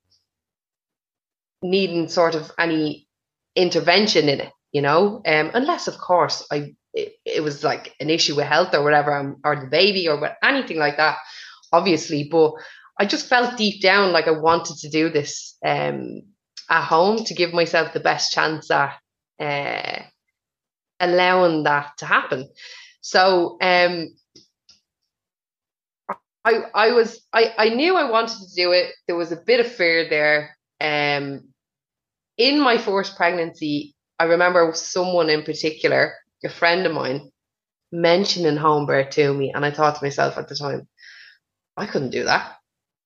needing sort of any intervention in it, you know, um, unless of course I it, it was like an issue with health or whatever, um, or the baby or what, anything like that, obviously. But I just felt deep down like I wanted to do this um, at home to give myself the best chance at uh, allowing that to happen. So um, I I was I, I knew I wanted to do it. There was a bit of fear there. Um in my first pregnancy, I remember someone in particular, a friend of mine, mentioning home birth to me, and I thought to myself at the time, I couldn't do that.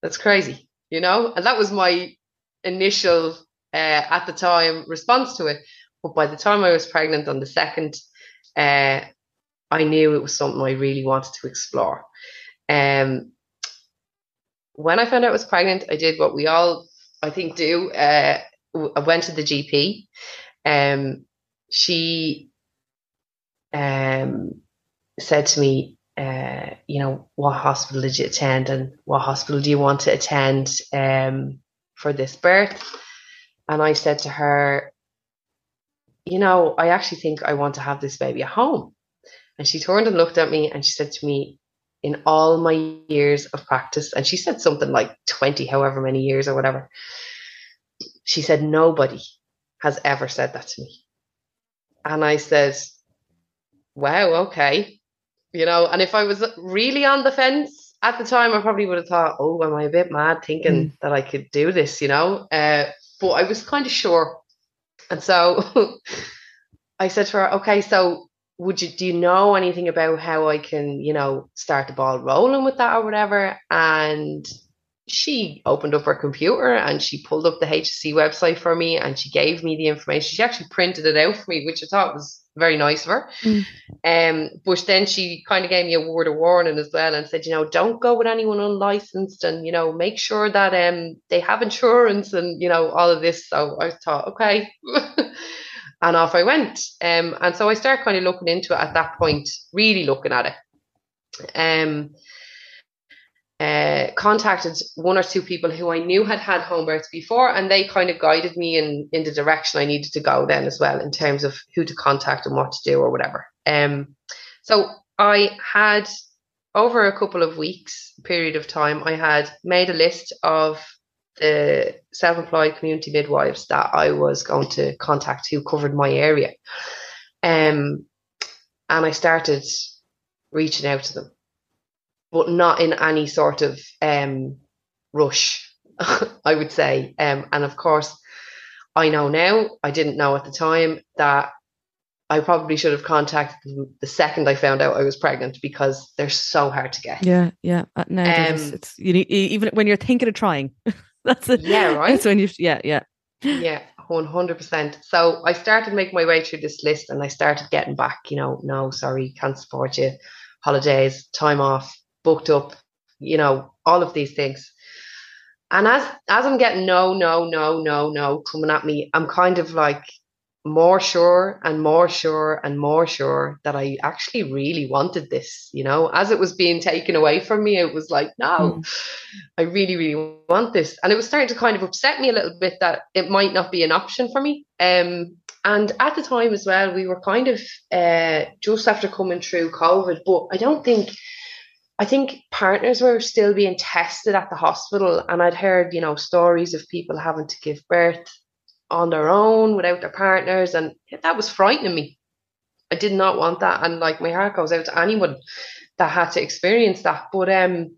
That's crazy, you know? And that was my initial uh, at the time response to it. But by the time I was pregnant on the second, uh, I knew it was something I really wanted to explore. Um, when I found out I was pregnant, I did what we all, I think, do. Uh, I went to the GP. Um, she um, said to me, uh, you know, what hospital did you attend and what hospital do you want to attend um, for this birth? And I said to her, you know, I actually think I want to have this baby at home. And she turned and looked at me and she said to me, in all my years of practice, and she said something like 20, however many years or whatever, she said, nobody has ever said that to me. And I said, wow, okay. You know, and if I was really on the fence at the time, I probably would have thought, oh, am I a bit mad thinking mm. that I could do this, you know? Uh, but I was kind of sure. And so I said to her, okay, so would you do you know anything about how I can, you know, start the ball rolling with that or whatever? And she opened up her computer and she pulled up the HSE website for me and she gave me the information. She actually printed it out for me, which I thought was very nice of her. Mm. Um, but then she kind of gave me a word of warning as well and said, you know, don't go with anyone unlicensed and, you know, make sure that um they have insurance and, you know, all of this. So I thought, okay. and off I went. Um, and so I started kind of looking into it at that point, really looking at it. Um, uh, contacted one or two people who I knew had had home births before, and they kind of guided me in in the direction I needed to go then as well in terms of who to contact and what to do or whatever. Um, so I had over a couple of weeks period of time, I had made a list of the self-employed community midwives that I was going to contact who covered my area, um, and I started reaching out to them but not in any sort of um, rush, I would say. Um, and of course, I know now, I didn't know at the time that I probably should have contacted them the second I found out I was pregnant because they're so hard to get. Yeah, yeah. Uh, no, um, it's you need, even when you're thinking of trying. that's it. Yeah, right. That's when you. Yeah, yeah. Yeah, one hundred percent. So I started making my way through this list, and I started getting back. You know, no, sorry, can't support you. Holidays, time off, booked up, you know, all of these things. And as as I'm getting no, no, no, no, no coming at me, I'm kind of like more sure and more sure and more sure that I actually really wanted this. You know, as it was being taken away from me, it was like, no, mm. I really, really want this. And it was starting to kind of upset me a little bit that it might not be an option for me. Um, and at the time as well, we were kind of uh, just after coming through COVID, but I don't think I think partners were still being tested at the hospital, and I'd heard, you know, stories of people having to give birth on their own without their partners, and that was frightening me. I did not want that, and like my heart goes out to anyone that had to experience that. But um,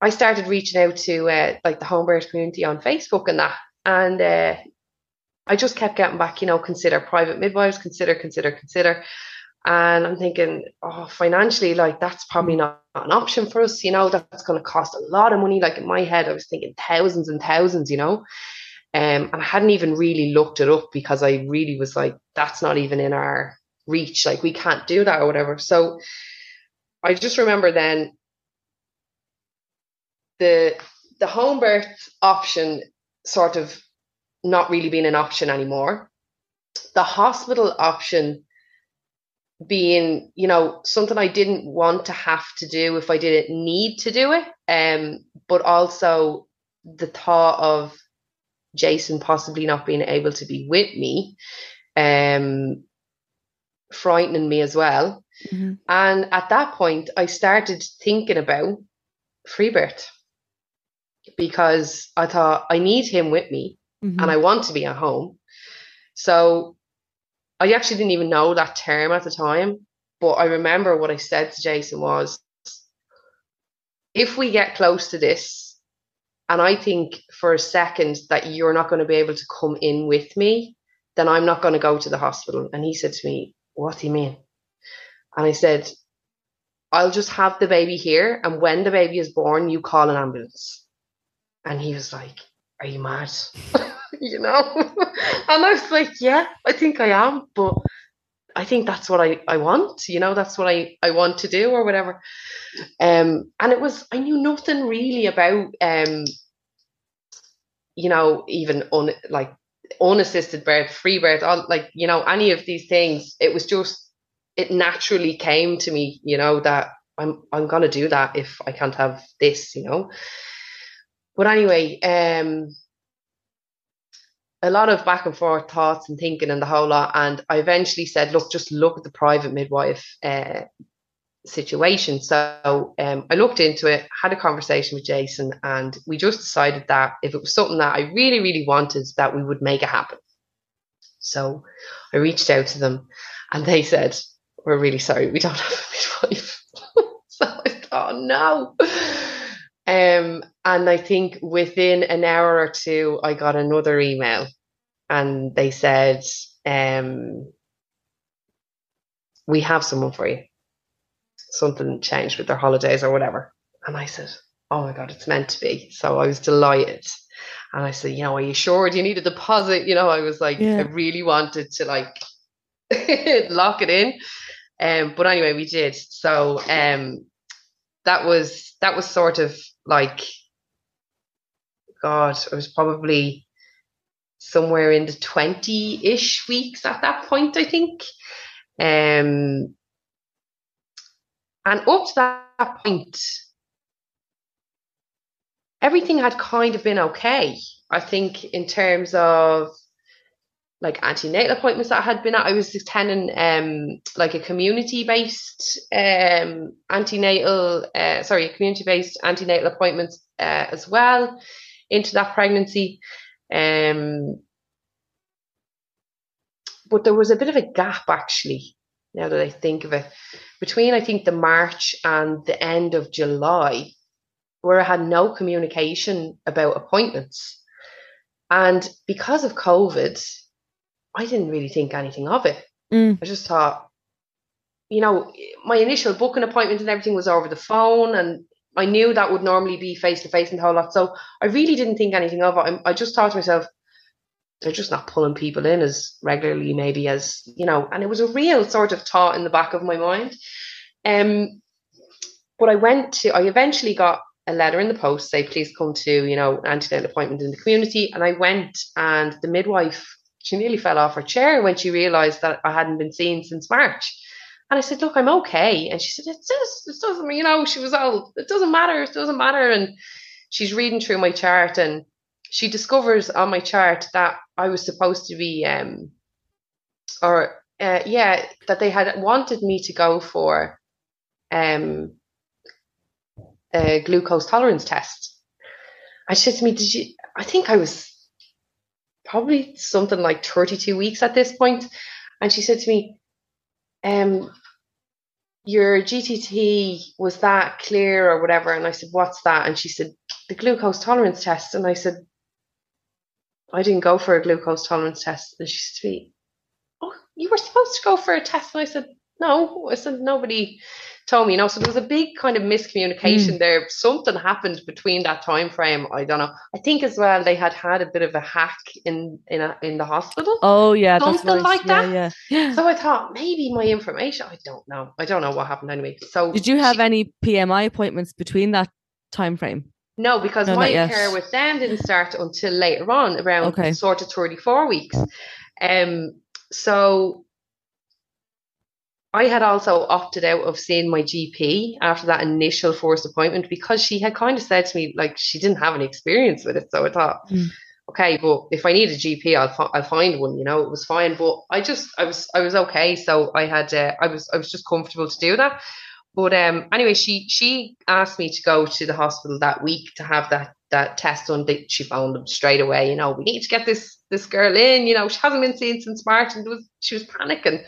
I started reaching out to uh, like the home birth community on Facebook and that, and uh, I just kept getting back, you know, consider private midwives, consider, consider, consider. And I'm thinking, oh, financially, like that's probably mm. Not an option for us. You know, that's going to cost a lot of money. Like in my head, I was thinking thousands and thousands, you know. Um, and I hadn't even really looked it up because I really was like, that's not even in our reach. Like we can't do that or whatever. So I just remember then the the home birth option sort of not really being an option anymore. The hospital option being, you know, something I didn't want to have to do if I didn't need to do it. Um, but also the thought of Jason possibly not being able to be with me, um, frightening me as well. Mm-hmm. And at that point, I started thinking about free birth because I thought I need him with me mm-hmm. and I want to be at home. So I actually didn't even know that term at the time, but I remember what I said to Jason was if we get close to this, and I think for a second that you're not going to be able to come in with me, then I'm not going to go to the hospital. And he said to me, What do you mean? And I said, I'll just have the baby here. And when the baby is born, you call an ambulance. And he was like, Are you mad? you know? and I was like, yeah, I think I am, but I think that's what I, I want, you know, that's what I, I want to do or whatever. Um, and it was, I knew nothing really about, um, you know, even on like unassisted birth, free birth, all, like, you know, any of these things. It was just, it naturally came to me, you know, that I'm, I'm going to do that if I can't have this, you know. But anyway, um, a lot of back and forth thoughts and thinking and the whole lot. And I eventually said, look, just look at the private midwife uh, situation. So um, I looked into it, had a conversation with Jason, and we just decided that if it was something that I really, really wanted, that we would make it happen. So I reached out to them, and they said, "We're really sorry, we don't have a midwife." so I thought, no. Um, and I think within an hour or two, I got another email, and they said, um, "We have someone for you." something changed with their holidays or whatever. And I said, Oh my God, it's meant to be. So I was delighted. And I said, You know, are you sure? Do you need a deposit? You know, I was like, yeah. I really wanted to like lock it in. Um, but anyway, we did. So um, that was that was sort of like God, I was probably somewhere in the 20-ish weeks at that point, I think. Um, and up to that point, everything had kind of been okay. I think in terms of like antenatal appointments that I had been at, I was attending um like a community based um antenatal uh, sorry community based antenatal appointments uh, as well into that pregnancy. Um, but there was a bit of a gap actually. Now that I think of it, between I think the March and the end of July, where I had no communication about appointments. And because of COVID, I didn't really think anything of it. Mm. I just thought, you know, my initial booking appointment and everything was over the phone, and I knew that would normally be face to face and the whole lot. So I really didn't think anything of it. I, I just thought to myself, they're just not pulling people in as regularly maybe as you know and it was a real sort of thought in the back of my mind um but i went to i eventually got a letter in the post say please come to you know an antenatal appointment in the community and i went and the midwife she nearly fell off her chair when she realized that i hadn't been seen since march and I said, look, I'm okay. And she said, it says, it doesn't, you know, she was all, it doesn't matter, it doesn't matter. And she's reading through my chart and she discovers on my chart that I was supposed to be, um, or uh, yeah, that they had wanted me to go for um, a glucose tolerance test. She said to me, "Did you?" I think I was probably something like 32 weeks at this point, and she said to me, um, your GTT was that clear or whatever? And I said, what's that? And she said, the glucose tolerance test. And I said, I didn't go for a glucose tolerance test. And she said to me, Oh, you were supposed to go for a test. And I said, No. I said, Nobody told me, you know. So there was a big kind of miscommunication mm. there. Something happened between that time frame. I don't know. I think as well they had had a bit of a hack in in a, in the hospital. Oh yeah, something like that. Yeah, yeah. So I thought maybe my information. I don't know. I don't know what happened anyway. So did you have any PMI appointments between that time frame? No, because no, my care with them didn't start until later on, around okay. sort of 34 weeks. Um, so I had also opted out of seeing my GP after that initial first appointment because she had kind of said to me like she didn't have any experience with it. So I thought, mm. okay, but if I need a GP, I'll I'll find one. You know, it was fine. But I just I was I was okay. So I had uh, I was I was just comfortable to do that. But um, anyway, she she asked me to go to the hospital that week to have that that test done. She phoned them straight away. You know, we need to get this this girl in. You know, she hasn't been seen since March, and was she was panicking.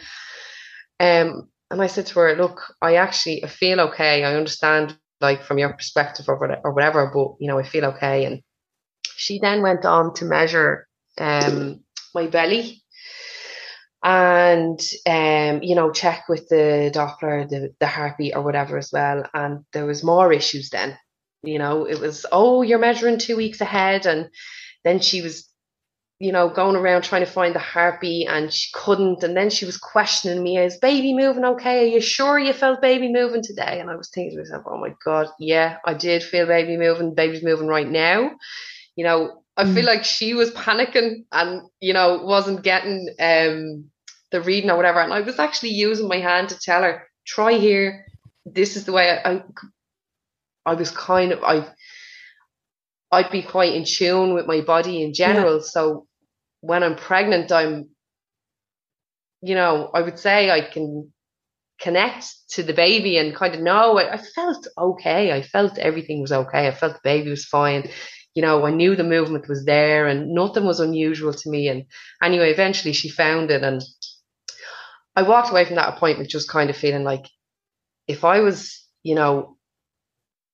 Um, and I said to her, "Look, I actually I feel okay. I understand, like from your perspective or whatever, or whatever, but you know, I feel okay." And she then went on to measure um my belly and um, you know, check with the Doppler, the, the heartbeat or whatever as well. And there was more issues then. You know, it was, oh, you're measuring two weeks ahead. And then she was, you know, going around trying to find the heartbeat and she couldn't. And then she was questioning me, is baby moving okay? Are you sure you felt baby moving today? And I was thinking to myself, oh my God, yeah, I did feel baby moving. Baby's moving right now. You know, I feel mm. like she was panicking and, you know, wasn't getting um, the reading or whatever. And I was actually using my hand to tell her, try here. This is the way I, I, I was kind of, I, I'd be quite in tune with my body in general. Yeah. So when I'm pregnant, I'm, you know, I would say I can connect to the baby and kind of know I, I felt okay. I felt everything was okay. I felt the baby was fine. You know, I knew the movement was there and nothing was unusual to me. And anyway, eventually she found it. And I walked away from that appointment just kind of feeling like if I was, you know,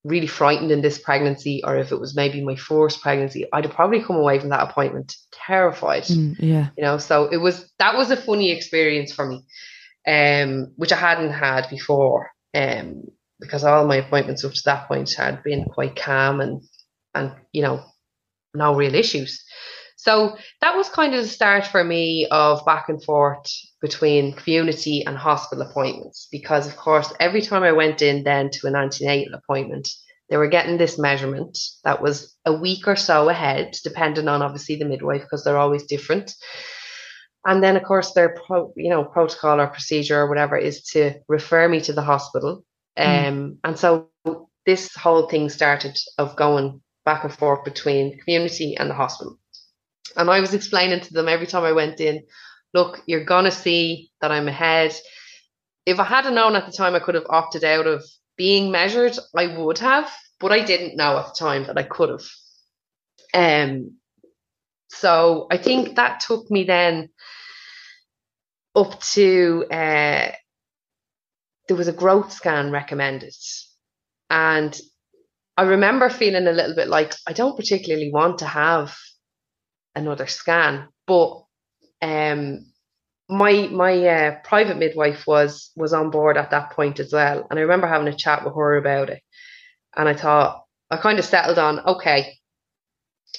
really frightened in this pregnancy or if it was maybe my first pregnancy i'd have probably come away from that appointment terrified Mm, yeah. you know so it was that was a funny experience for me um which i hadn't had before um because all my appointments up to that point had been quite calm and and you know no real issues so that was kind of the start for me of back and forth between community and hospital appointments because of course every time I went in then to an antenatal appointment they were getting this measurement that was a week or so ahead depending on obviously the midwife because they're always different. And then of course their pro, you know protocol or procedure or whatever is to refer me to the hospital. Um, and so this whole thing started of going back and forth between community and the hospital and I was explaining to them every time I went in, look, you're going to see that I'm ahead. If I hadn't known at the time I could have opted out of being measured, I would have, but I didn't know at the time that I could have. Um, so I think that took me then up to uh, there was a growth scan recommended. And I remember feeling a little bit like I don't particularly want to have another scan. But um, my my uh, private midwife was was on board at that point as well, and I remember having a chat with her about it. And I thought I kind of settled on okay,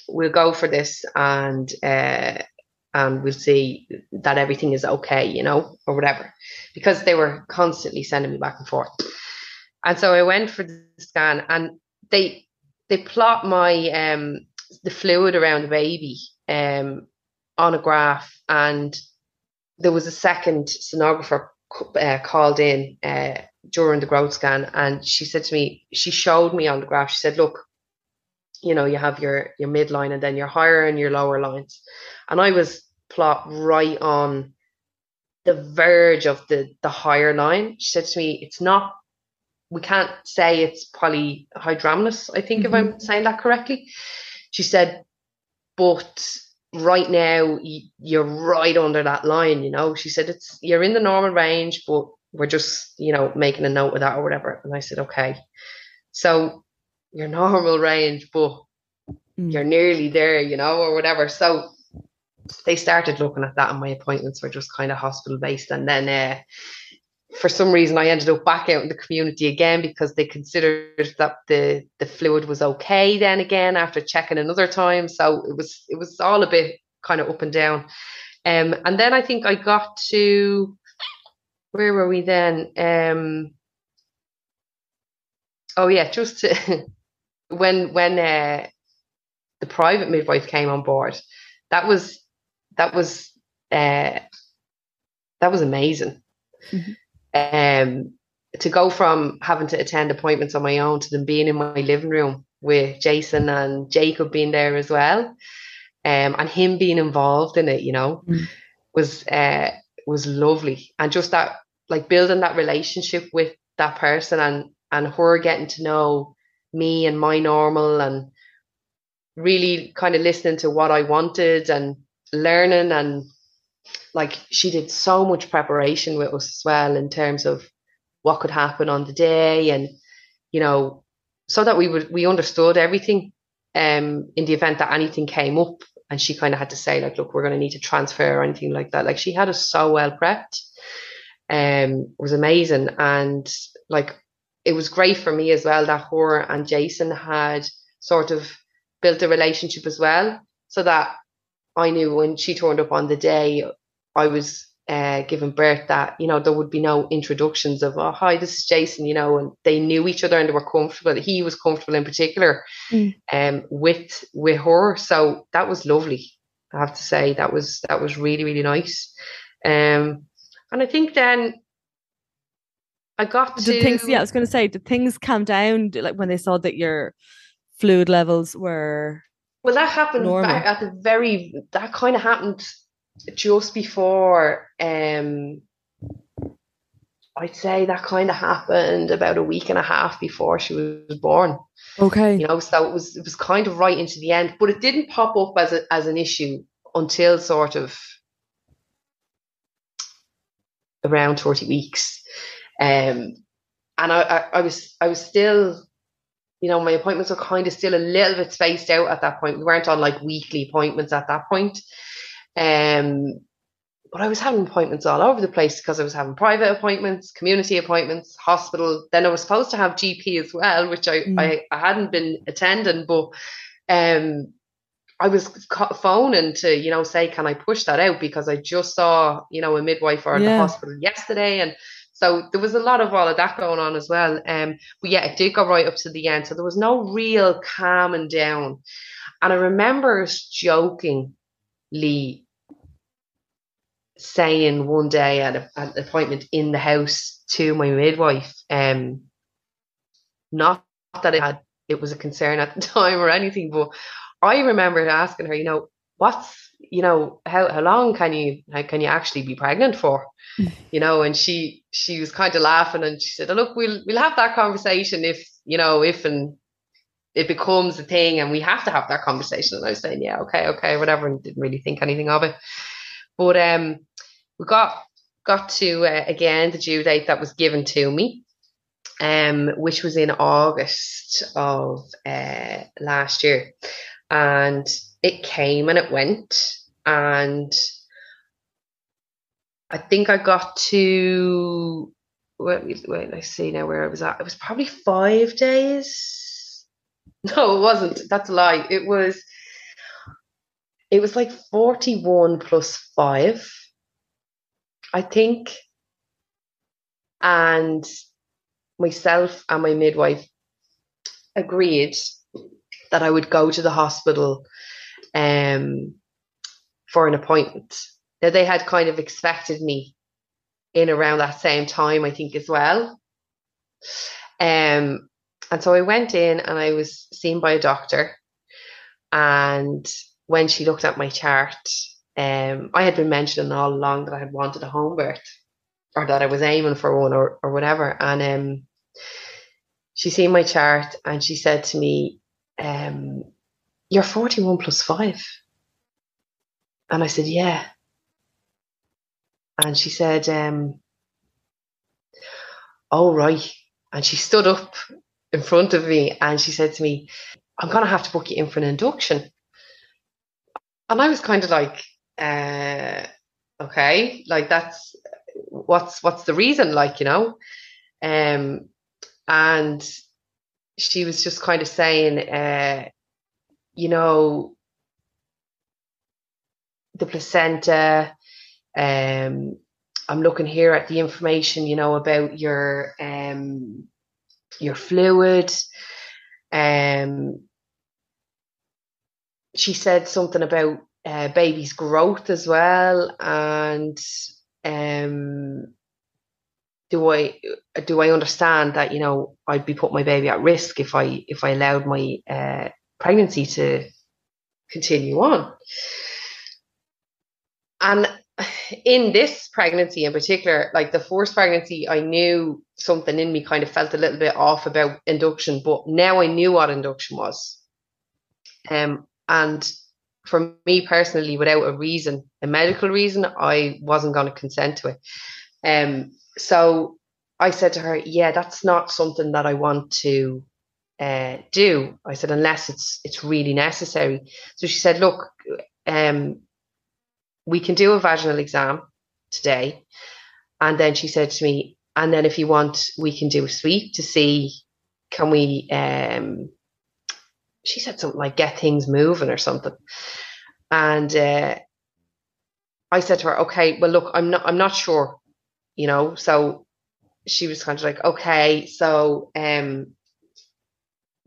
we'll go for this, and uh, and we'll see that everything is okay, you know, or whatever, because they were constantly sending me back and forth. And so I went for the scan, and they they plot my um the fluid around the baby um, on a graph, and there was a second sonographer uh, called in uh, during the growth scan, and she said to me, she showed me on the graph. She said, "Look, you know, you have your your midline, and then your higher and your lower lines," and I was plot right on the verge of the the higher line. She said to me, "It's not." We can't say it's polyhydramnios, I think, mm-hmm. if I'm saying that correctly. She said, but right now you're right under that line you know? She said it's you're in the normal range but we're just you know making a note of that or whatever. And i said okay. So your normal range but mm. you're nearly there you know or whatever. So they started looking at that and my appointments were just kind of hospital based and then uh, for some reason I ended up back out in the community again because they considered that the the fluid was okay then again after checking another time. So it was it was all a bit kind of up and down. Um, and then I think I got to where were we then? Um, oh yeah, just to, when when uh, the private midwife came on board, that was that was uh, that was amazing. Mm-hmm um, to go from having to attend appointments on my own to them being in my living room with Jason and Jacob being there as well, um, and him being involved in it, you know, mm. was uh, was lovely, and just that like building that relationship with that person and and her getting to know me and my normal and really kind of listening to what I wanted and learning and like she did so much preparation with us as well in terms of what could happen on the day and you know so that we would we understood everything um in the event that anything came up. And she kind of had to say like look we're going to need to transfer or anything like that. Like she had us so well prepped um it was amazing. And like it was great for me as well that her and Jason had sort of built a relationship as well so that I knew when she turned up on the day I was uh, given birth that you know there would be no introductions of oh hi this is Jason you know and they knew each other and they were comfortable he was comfortable in particular mm. um with with her. So that was lovely I have to say. That was that was really really nice. Um and I think then I got to things yeah I was going to say did things calm down like when they saw that your fluid levels were Well, that happened at the very. That kind of happened just before. Um, I'd say that kind of happened about a week and a half before she was born. Okay. You know, so it was it was kind of right into the end, but it didn't pop up as a, as an issue until sort of around thirty weeks. Um, and I, I, I was I was still you know, my appointments were kind of still a little bit spaced out at that point. We weren't on like weekly appointments at that point. Um, but I was having appointments all over the place because I was having private appointments, community appointments, hospital. Then I was supposed to have GP as well, which I, Mm. I, I hadn't been attending, but um, I was phoning to, you know, say, can I push that out? Because I just saw, you know, a midwife or in the hospital yesterday. And so there was a lot of all of that going on as well. Um, but yeah, it did go right up to the end. So there was no real calming down. And I remember jokingly saying one day at, a, at an appointment in the house to my midwife, um, not that it had it was a concern at the time or anything, but I remember asking her, you know, what's you know how how long can you how can you actually be pregnant for? You know and she she was kind of laughing and she said oh, look we'll we'll have that conversation if you know if and it becomes a thing and we have to have that conversation. And I was saying yeah okay okay whatever and didn't really think anything of it. But um we got got to uh, again the due date that was given to me um which was in August of uh last year. And it came and it went and I think I got to wait, wait I see now where I was at. It was probably five days. No, it wasn't. That's a lie. It was it was like 41 plus five, I think. And myself and my midwife agreed that I would go to the hospital um, for an appointment. Now they had kind of expected me in around that same time, I think, as well. Um, and so I went in and I was seen by a doctor. And when she looked at my chart, um, I had been mentioning all along that I had wanted a home birth or that I was aiming for one or, or whatever. And um, she seen my chart and she said to me, um, You're 41 plus five. And I said, Yeah. And she said, um, Oh, right. And she stood up in front of me and she said to me, I'm going to have to book you in for an induction. And I was kind of like, uh, okay, like that's what's what's the reason, like you know, um, and she was just kind of saying, uh, you know, the placenta. Um, I'm looking here at the information, you know, about your um, your fluid. Um, she said something about uh, baby's growth as well, and um, do I do I understand that you know I'd be putting my baby at risk if I if I allowed my uh, pregnancy to continue on? And in this pregnancy in particular, like the first pregnancy, I knew something in me kind of felt a little bit off about induction, but now I knew what induction was. Um, and for me personally, without a reason, a medical reason, I wasn't going to consent to it. Um, so I said to her, "Yeah, that's not something that I want to uh, do." I said, "Unless it's it's really necessary." So she said, "Look, um, we can do a vaginal exam today," and then she said to me, "And then if you want, we can do a sweep to see can we." Um, she said something like "get things moving" or something, and uh, I said to her, "Okay, well, look, I'm not I'm not sure." you know so she was kind of like okay so um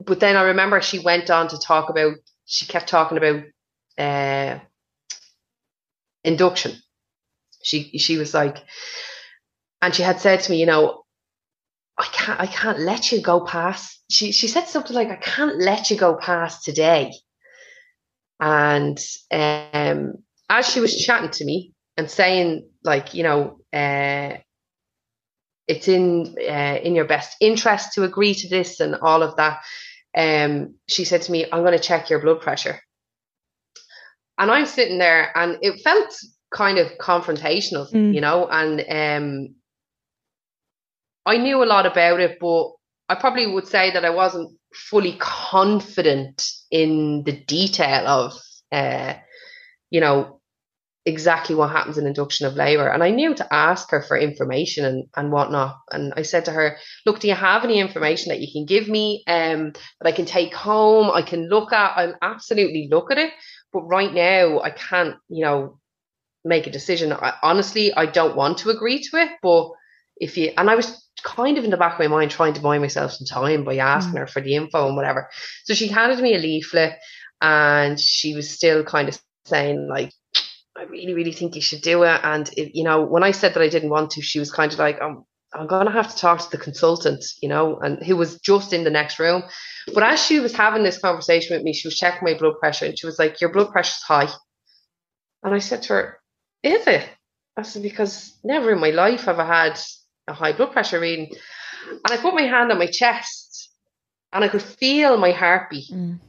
but then i remember she went on to talk about she kept talking about uh induction she she was like and she had said to me you know i can't i can't let you go past she she said something like i can't let you go past today And um, as she was chatting to me and saying, like, you know, uh, it's in uh, in your best interest to agree to this and all of that. Um, she said to me, "I'm going to check your blood pressure," and I'm sitting there, and it felt kind of confrontational, mm. you know, and um, I knew a lot about it, but I probably would say that I wasn't fully confident in the detail of, uh, you know, exactly what happens in induction of labour. And I knew to ask her for information and, and whatnot. And I said to her, look, do you have any information that you can give me um, that I can take home? I can look at, I'll absolutely look at it. But right now, I can't, you know, make a decision. I, honestly, I don't want to agree to it. But if you, and I was kind of in the back of my mind trying to buy myself some time by asking mm. her for the info and whatever. So she handed me a leaflet and she was still kind of saying like, I really, really think you should do it. And it, you know, when I said that I didn't want to, she was kind of like, I'm, I'm going to have to talk to the consultant, you know, and who was just in the next room. But as she was having this conversation with me, she was checking my blood pressure and she was like, Your blood pressure's high. And I said to her, Is it? I said, Because never in my life have I had a high blood pressure reading. And I put my hand on my chest and I could feel my heartbeat. Mm.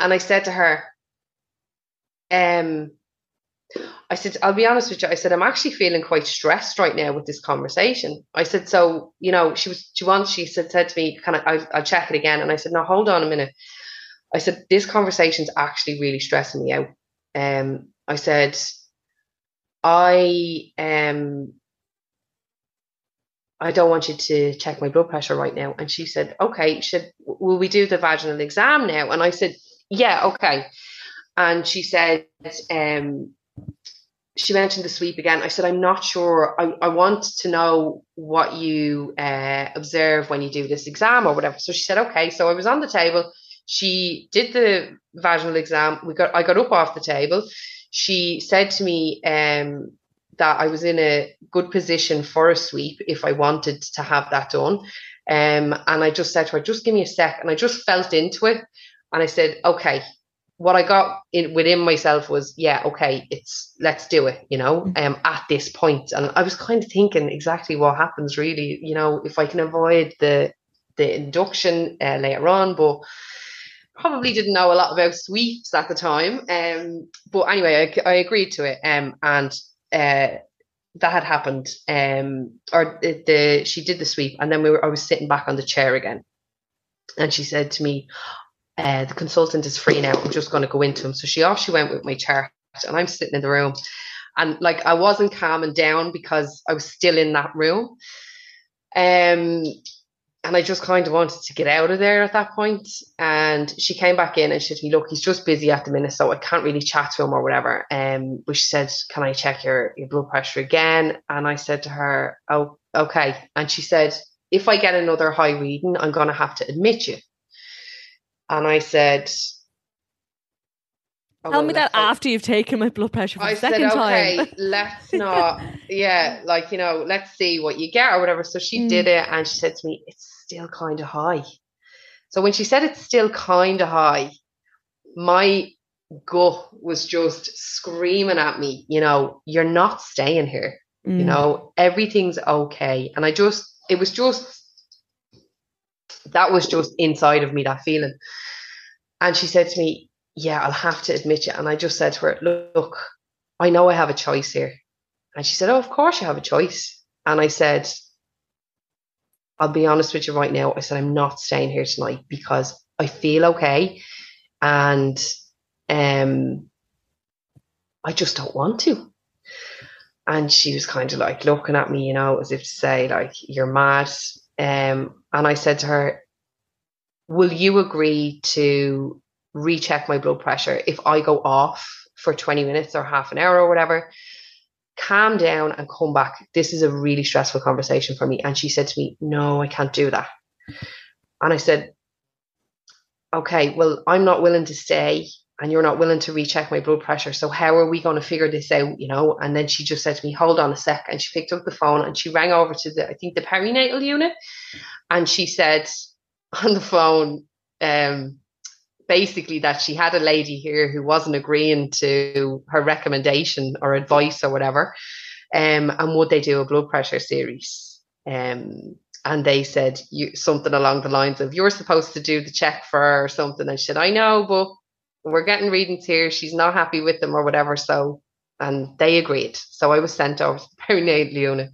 And I said to her, um, I said, I'll be honest with you. I said, I'm actually feeling quite stressed right now with this conversation. I said, so, you know, she was, she once, she said, said to me, can I, I'll, I'll check it again. And I said, no, hold on a minute. I said, this conversation's actually really stressing me out. Um, I said, I, um, I don't want you to check my blood pressure right now. And she said, okay, should, will we do the vaginal exam now? And I said, yeah, okay. And she said, um, she mentioned the sweep again. I said, I'm not sure. I, I want to know what you uh, observe when you do this exam or whatever. So she said, okay. So I was on the table. She did the vaginal exam. We got, I got up off the table. She said to me um, that I was in a good position for a sweep if I wanted to have that done. Um, and I just said to her, just give me a sec. And I just felt into it. And I said, okay, what I got in within myself was, yeah, okay, it's let's do it, you know, mm. um, at this point. And I was kind of thinking exactly what happens really, you know, if I can avoid the the induction uh, later on, but probably didn't know a lot about sweeps at the time. Um, but anyway, I, I agreed to it. Um, and uh, that had happened. Um, or the, the she did the sweep, and then we were. I was sitting back on the chair again, and she said to me, uh, the consultant is free now. I'm just going to go into him. So she off she went with my chart, and I'm sitting in the room, and like I wasn't calming down because I was still in that room. Um, and I just kind of wanted to get out of there at that point. And she came back in and she said to me, "Look, he's just busy at the minute, so I can't really chat to him or whatever." Um, but she said, "Can I check your your blood pressure again?" And I said to her, "Oh, okay." And she said, "If I get another high reading, I'm going to have to admit you." And I said, oh, Tell well, me that after you've taken my blood pressure for I the second said, okay, time. let's not, yeah, like, you know, let's see what you get or whatever. So she mm. did it and she said to me, it's still kind of high. So when she said it's still kind of high, my gut was just screaming at me, you know, you're not staying here. Mm. You know, everything's okay. And I just, it was just that was just inside of me, that feeling. And she said to me, Yeah, I'll have to admit it. And I just said to her, Look, I know I have a choice here. And she said, Oh, of course you have a choice. And I said, I'll be honest with you right now. I said, I'm not staying here tonight because I feel okay. And um, I just don't want to. And she was kind of like looking at me, you know, as if to say, like, you're mad. Um, and I said to her, Will you agree to recheck my blood pressure if I go off for 20 minutes or half an hour or whatever? Calm down and come back. This is a really stressful conversation for me. And she said to me, No, I can't do that. And I said, Okay, well, I'm not willing to stay and you're not willing to recheck my blood pressure. So how are we going to figure this out? You know? And then she just said to me, hold on a sec. And she picked up the phone and she rang over to the, I think the perinatal unit. And she said on the phone, um, basically that she had a lady here who wasn't agreeing to her recommendation or advice or whatever. Um, and would they do a blood pressure series? Um, and they said you something along the lines of you're supposed to do the check for her or something. And she said, I know, but we're getting readings here. She's not happy with them or whatever. So, and they agreed. So I was sent over to Perinatal Unit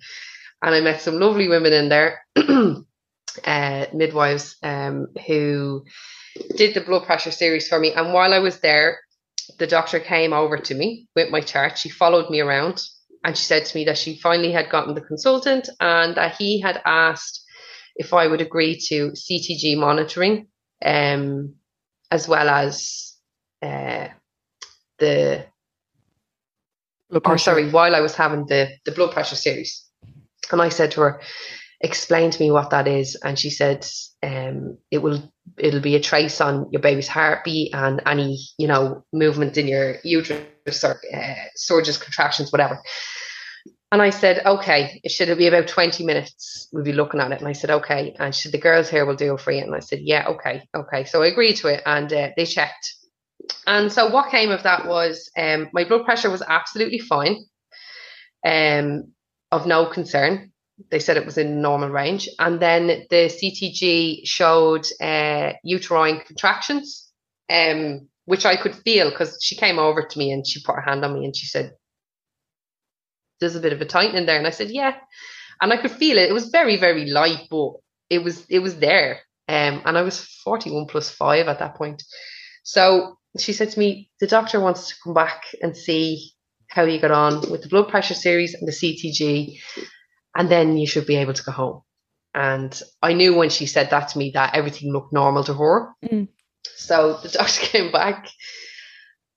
and I met some lovely women in there, uh, midwives, um, who did the blood pressure series for me. And while I was there, the doctor came over to me with my chart. She followed me around and she said to me that she finally had gotten the consultant and that he had asked if I would agree to CTG monitoring, um, as well as uh, the. Or sorry, while I was having the the blood pressure series, and I said to her, "Explain to me what that is," and she said, um, "It will it'll be a trace on your baby's heartbeat and any you know movement in your uterus or uh, surges, contractions, whatever." And I said, okay, It should it be about 20 minutes? We'll be looking at it. And I said, okay. And she said, the girls here will do it for you. And I said, yeah, okay, okay. So I agreed to it and uh, they checked. And so what came of that was um, my blood pressure was absolutely fine, um, of no concern. They said it was in normal range. And then the CTG showed uh, uterine contractions, um, which I could feel because she came over to me and she put her hand on me and she said, there's a bit of a tightening there. And I said, yeah. And I could feel it. It was very, very light, but it was it was there. Um, and I was 41 plus five at that point. So she said to me, the doctor wants to come back and see how you got on with the blood pressure series and the CTG, and then you should be able to go home. And I knew when she said that to me that everything looked normal to her. Mm. So the doctor came back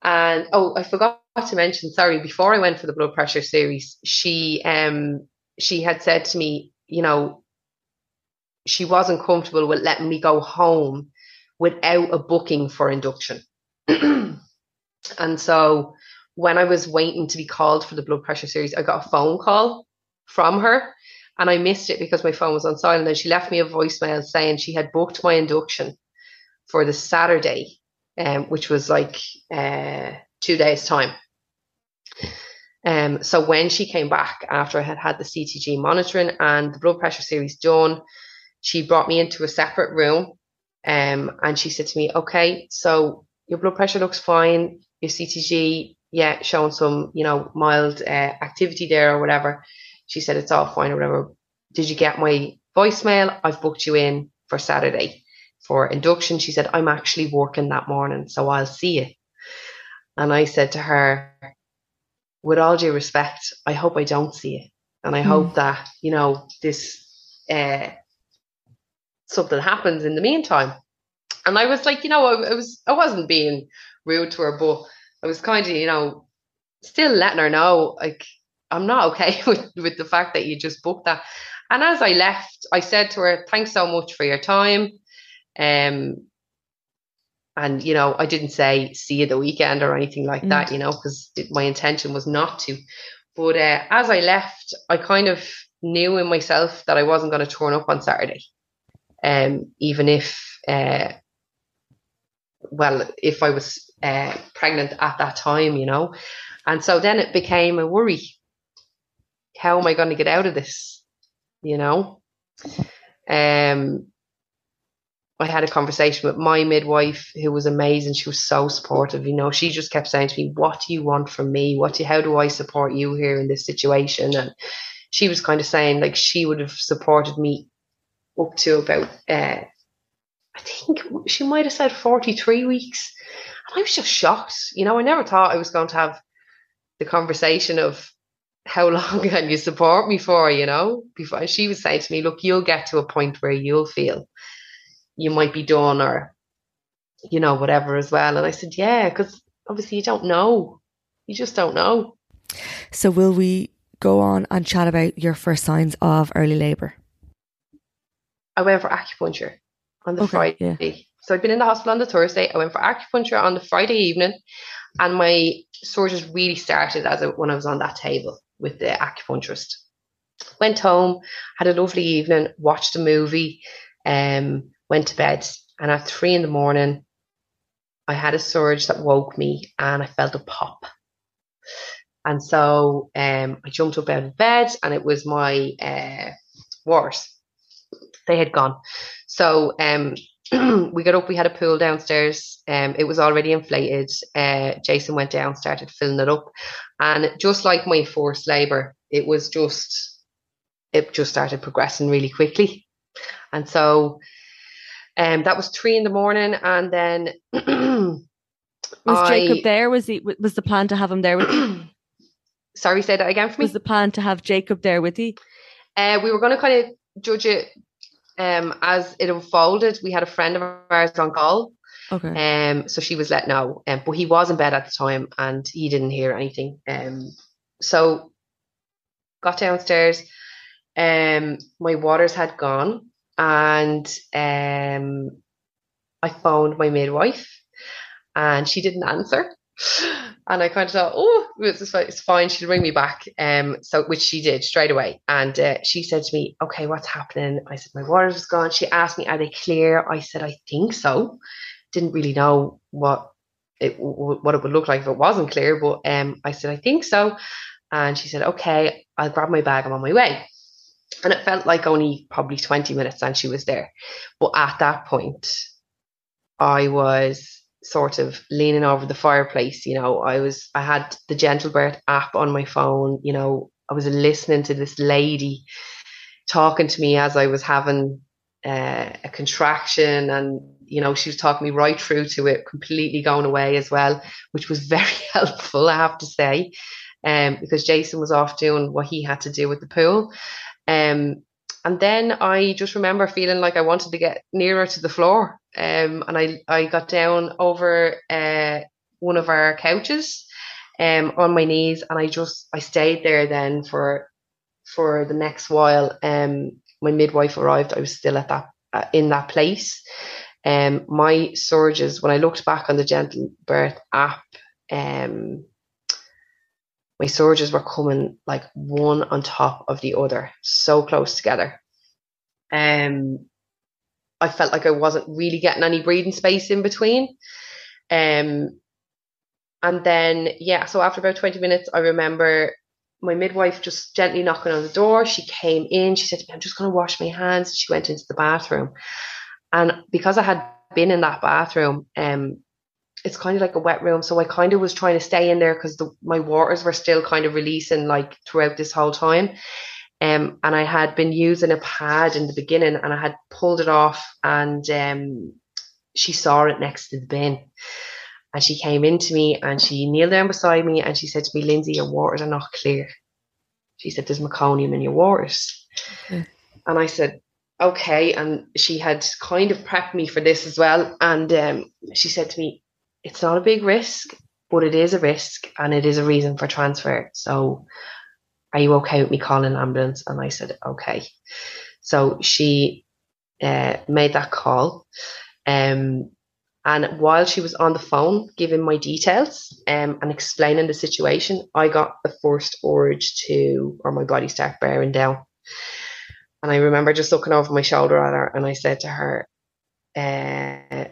and oh, I forgot to mention, sorry, before I went for the blood pressure series, she um she had said to me, you know, she wasn't comfortable with letting me go home without a booking for induction. and so when I was waiting to be called for the blood pressure series, I got a phone call from her and I missed it because my phone was on silent. And she left me a voicemail saying she had booked my induction for the Saturday um, which was like uh, two days' time. Um, so when she came back after I had had the CTG monitoring and the blood pressure series done, she brought me into a separate room um, and she said to me, okay, so your blood pressure looks fine, your CTG, yeah, showing some, you know, mild uh, activity there or whatever. She said, it's all fine or whatever. Did you get my voicemail? I've booked you in for Saturday for induction. She said, I'm actually working that morning, so I'll see you. And I said to her, with all due respect, I hope I don't see you. And I mm. hope that, you know, this uh, something happens in the meantime. And I was like, you know, I, I was I wasn't being rude to her, but I was kind of, you know, still letting her know, like, I'm not okay with, with the fact that you just booked that. And as I left, I said to her, Thanks so much for your time. Um, and you know, I didn't say see you the weekend or anything like mm. that, you know, because my intention was not to. But uh, as I left, I kind of knew in myself that I wasn't going to turn up on Saturday, um, even if, uh, well, if I was uh, pregnant at that time, you know, and so then it became a worry. How am I going to get out of this? You know, um, I had a conversation with my midwife who was amazing. She was so supportive. You know, she just kept saying to me, "What do you want from me? What do, how do I support you here in this situation?" And she was kind of saying like she would have supported me up to about uh, I think she might have said 43 weeks. And I was just shocked. You know, I never thought I was going to have the conversation of how long can you support me for, you know? Before she was saying to me, look, you'll get to a point where you'll feel you might be done or you know whatever as well and i said yeah because obviously you don't know you just don't know so will we go on and chat about your first signs of early labor i went for acupuncture on the okay, friday yeah. so i'd been in the hospital on the thursday i went for acupuncture on the friday evening and my surges really started as when i was on that table with the acupuncturist went home had a lovely evening watched a movie um went to bed, and at three in the morning, I had a surge that woke me and I felt a pop. And so um, I jumped up out of bed and it was my uh, wars. They had gone. So um, we got up, we had a pool downstairs. Um, it was already inflated. Uh, Jason went down, started filling it up. And just like my forced labour, it was just, it just started progressing really quickly. And so um, that was three in the morning. And then was I- Jacob there? Was he? Was the plan to have him there with you? Sorry, say that again for me. Was the plan to have Jacob there with you? Uh, we were going to kind of judge it um, as it unfolded. We had a friend of ours on call, Okay. um, so she was let know. Um, but he was in bed at the time and he didn't hear anything. Um, so got downstairs. Um, my waters had gone, and um, I phoned my midwife, and she didn't answer. And I kind of thought, oh, it's, fi- it's fine. She'll ring me back. Um, so which she did straight away. And uh, she said to me, "Okay, what's happening?" I said, "My water was gone." She asked me, "Are they clear?" I said, "I think so." Didn't really know what it what it would look like if it wasn't clear, but um, I said, "I think so." And she said, "Okay, I'll grab my bag. I'm on my way." And it felt like only probably 20 minutes and she was there. But at that point, I was sort of leaning over the fireplace. You know, I was, I had the Gentle Birth app on my phone. You know, I was listening to this lady talking to me as I was having uh, a contraction and you know she was talking me right through to it completely going away as well which was very helpful i have to say um, because jason was off doing what he had to do with the pool um, and then I just remember feeling like I wanted to get nearer to the floor. Um, and I, I got down over uh, one of our couches um, on my knees and I just I stayed there then for for the next while. Um, my midwife arrived. I was still at that uh, in that place. Um, my surges when I looked back on the Gentle Birth app, um, my surges were coming like one on top of the other, so close together. Um, I felt like I wasn't really getting any breathing space in between. Um, and then, yeah, so after about 20 minutes, I remember my midwife just gently knocking on the door. She came in, she said me, I'm just going to wash my hands. She went into the bathroom. And because I had been in that bathroom, um, it's kind of like a wet room. So I kind of was trying to stay in there because the, my waters were still kind of releasing like throughout this whole time. Um, and I had been using a pad in the beginning and I had pulled it off and um, she saw it next to the bin. And she came into me and she kneeled down beside me and she said to me, Lindsay, your waters are not clear. She said, There's meconium in your waters. Okay. And I said, Okay. And she had kind of prepped me for this as well. And um, she said to me, It's not a big risk, but it is a risk and it is a reason for transfer. So are you okay with me calling an ambulance? And I said, okay. So she uh, made that call. Um, and while she was on the phone giving my details um, and explaining the situation, I got the first urge to, or my body started bearing down. And I remember just looking over my shoulder at her and I said to her, uh,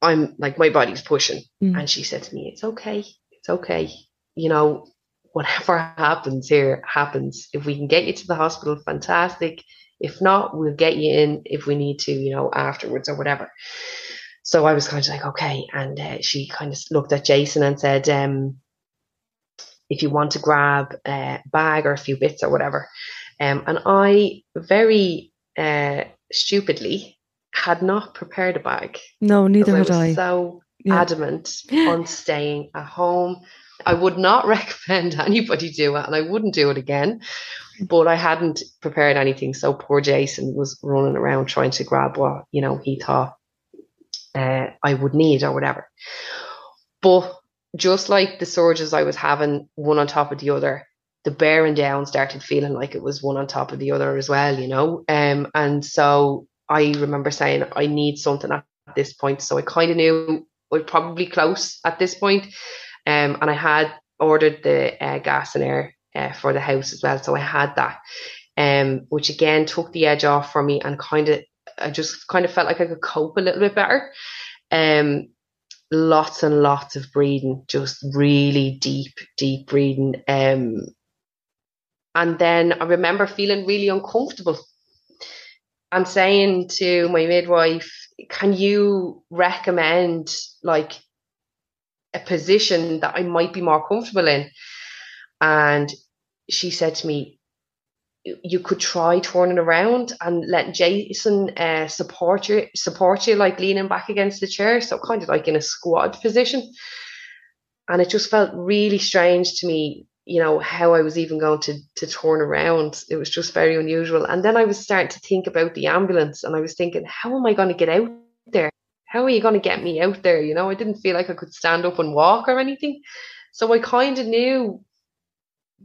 I'm like, my body's pushing. Mm. And she said to me, it's okay. It's okay. You know, whatever happens here happens. If we can get you to the hospital, fantastic. If not, we'll get you in if we need to, you know, afterwards or whatever. So I was kind of like, okay. And uh, she kind of looked at Jason and said, um, if you want to grab a bag or a few bits or whatever. Um, and I very uh, stupidly had not prepared a bag. No, neither had I I. so Yeah. adamant on staying at home. I would not recommend anybody do it, and I wouldn't do it again. But I hadn't prepared anything, so poor Jason was running around trying to grab what you know he thought uh, I would need or whatever. But just like the surges I was having, one on top of the other, the bearing down started feeling like it was one on top of the other as well, you know. Um, and so I remember saying I need something at this point. So I kind of knew we're probably close at this point. Um, and I had ordered the uh, gas and air uh, for the house as well. So I had that, um, which again took the edge off for me and kind of, I just kind of felt like I could cope a little bit better. Um, lots and lots of breathing, just really deep, deep breathing. Um, and then I remember feeling really uncomfortable and saying to my midwife, can you recommend like a position that I might be more comfortable in? And she said to me, you could try turning around and let Jason uh, support you, support you, like leaning back against the chair, so kind of like in a squat position. And it just felt really strange to me, you know, how I was even going to to turn around. It was just very unusual. And then I was starting to think about the ambulance, and I was thinking, how am I going to get out? How are you going to get me out there? You know, I didn't feel like I could stand up and walk or anything. So I kind of knew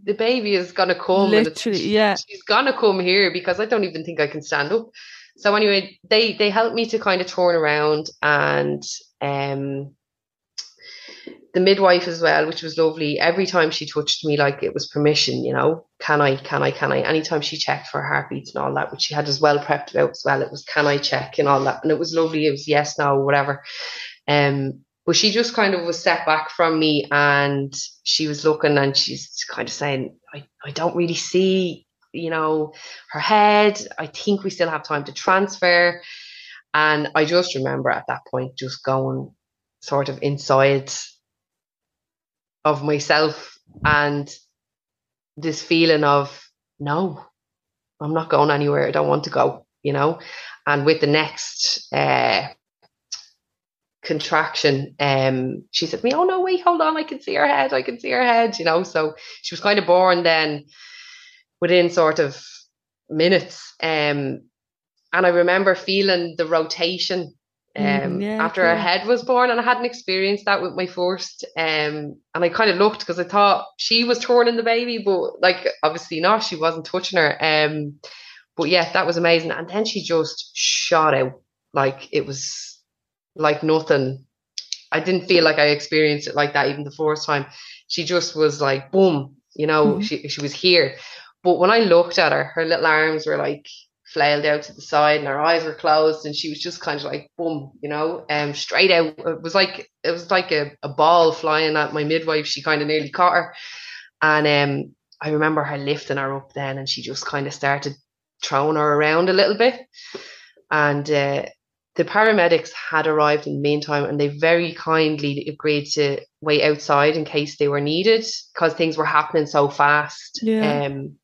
the baby is gonna come. Literally, yeah. She's gonna come here because I don't even think I can stand up. So anyway, they they helped me to kind of turn around and um the midwife as well, which was lovely. Every time she touched me, like it was permission, you know, can I, can I, can I? Anytime she checked for heartbeats and all that, which she had as well prepped about as well, it was can I check and all that, and it was lovely. It was yes, no, whatever. Um, but she just kind of was step back from me and she was looking and she's kind of saying, I, I don't really see, you know, her head. I think we still have time to transfer. And I just remember at that point just going sort of inside of myself and this feeling of, no, I'm not going anywhere. I don't want to go, you know. And with the next uh, contraction, um, she said to me, Oh no, wait, hold on, I can see her head, I can see her head, you know. So she was kind of born then within sort of minutes. Um, and I remember feeling the rotation um, Mm, yeah, after her yeah. head was born, and I hadn't experienced that with my first. Um, and I kind of looked because I thought she was turning the baby, but like obviously not, she wasn't touching her. Um, but yeah, that was amazing. And then she just shot out like it was like nothing. I didn't feel like I experienced it like that even the first time. She just was like boom, you know, Mhm. she she was here. But when I looked at her, her little arms were like flailed out to the side and her eyes were closed and she was just kind of like boom, you know, um straight out. It was like it was like a, a ball flying at my midwife. She kind of nearly caught her. And um I remember her lifting her up then and she just kind of started throwing her around a little bit. And uh, the paramedics had arrived in the meantime and they very kindly agreed to wait outside in case they were needed because things were happening so fast. Yeah. Um,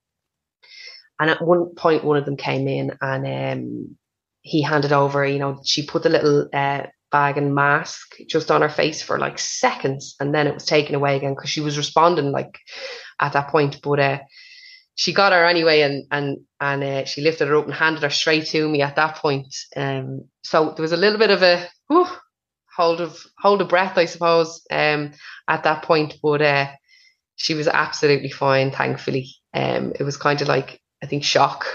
and at one point, one of them came in and um, he handed over, you know, she put the little uh, bag and mask just on her face for like seconds and then it was taken away again because she was responding like at that point. But uh, she got her anyway and and and uh, she lifted her up and handed her straight to me at that point. Um, so there was a little bit of a whew, hold of hold of breath, I suppose, um, at that point. But uh, she was absolutely fine, thankfully. Um, it was kind of like I think shock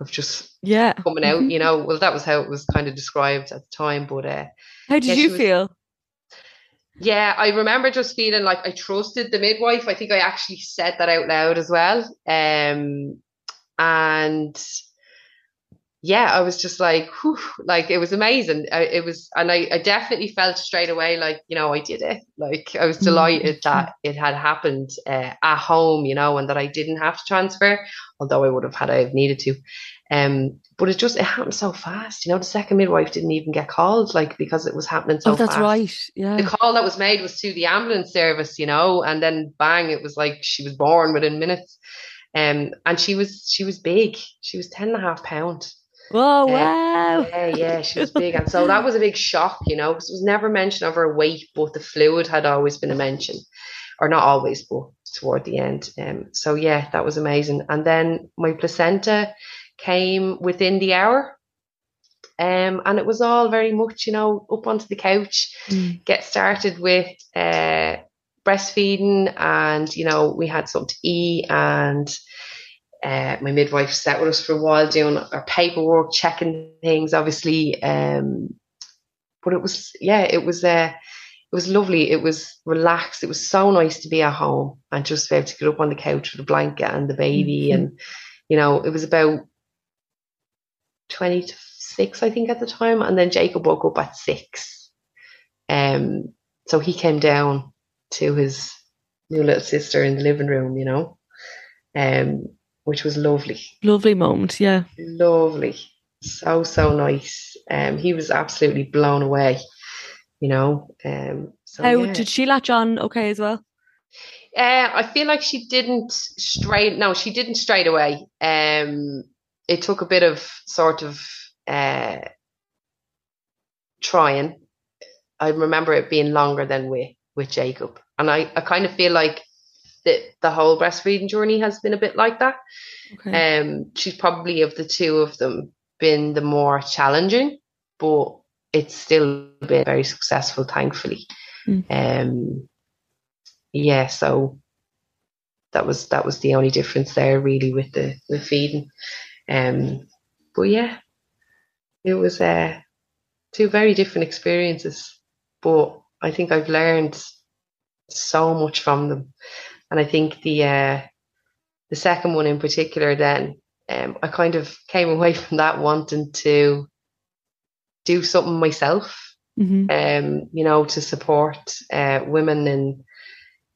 of just Yeah. coming out, Mhm. you know. Well, that was how it was kind of described at the time. But uh, How did Yeah, you was- feel? yeah, I remember just feeling like I trusted the midwife. I think I actually said that out loud as well. Um, and yeah, I was just like, whew, like it was amazing. I, it was, and I, I definitely felt straight away like, you know, I did it. Like I was delighted that it had happened uh, at home, you know, and that I didn't have to transfer, although I would have had I needed to. Um, but it just it happened so fast, you know. The second midwife didn't even get called, like because it was happening so oh, that's fast right. Yeah. the call that was made was to the ambulance service, you know, and then bang, it was like she was born within minutes. Um, and she was she was big. She was ten and a half pound. Oh, Uh, wow. Yeah, yeah, she was big, and so that was a big shock, you know, because it was never mention of her weight, but the fluid had always been a mention, or not always, but toward the end. Um, so yeah, that was amazing. And then my placenta came within the hour. Um, and it was all very much, you know, up onto the couch, Mm. get started with uh, breastfeeding, and you know, we had something to eat, and uh, my midwife sat with us for a while doing our paperwork, checking things, obviously. Um, but it was, yeah, it was, uh, it was lovely. It was relaxed. It was so nice to be at home and just be able to get up on the couch with a blanket and the baby, Mhm. and you know, it was about twenty to six, I think, at the time, and then Jacob woke up at six. Um, so he came down to his new little sister in the living room, you know, um, which was lovely. Lovely moment, yeah. Lovely. So, so nice. Um, he was absolutely blown away, you know. Um, so, How yeah. did she latch on okay as well? Uh, I feel like she didn't straight. No, she didn't straight away. Um, it took a bit of sort of uh, trying. I remember it being longer than with with Jacob, and I, I kind of feel like that the whole breastfeeding journey has been a bit like that. Okay. Um, she's probably of the two of them been the more challenging, but it's still been very successful, thankfully. Mm. Um, yeah, so that was that was the only difference there, really, with the with feeding. Um, but yeah, it was uh, two very different experiences, but I think I've learned so much from them, and I think the uh, the second one in particular, then um, I kind of came away from that wanting to do something myself hmm um, you know, to support uh, women and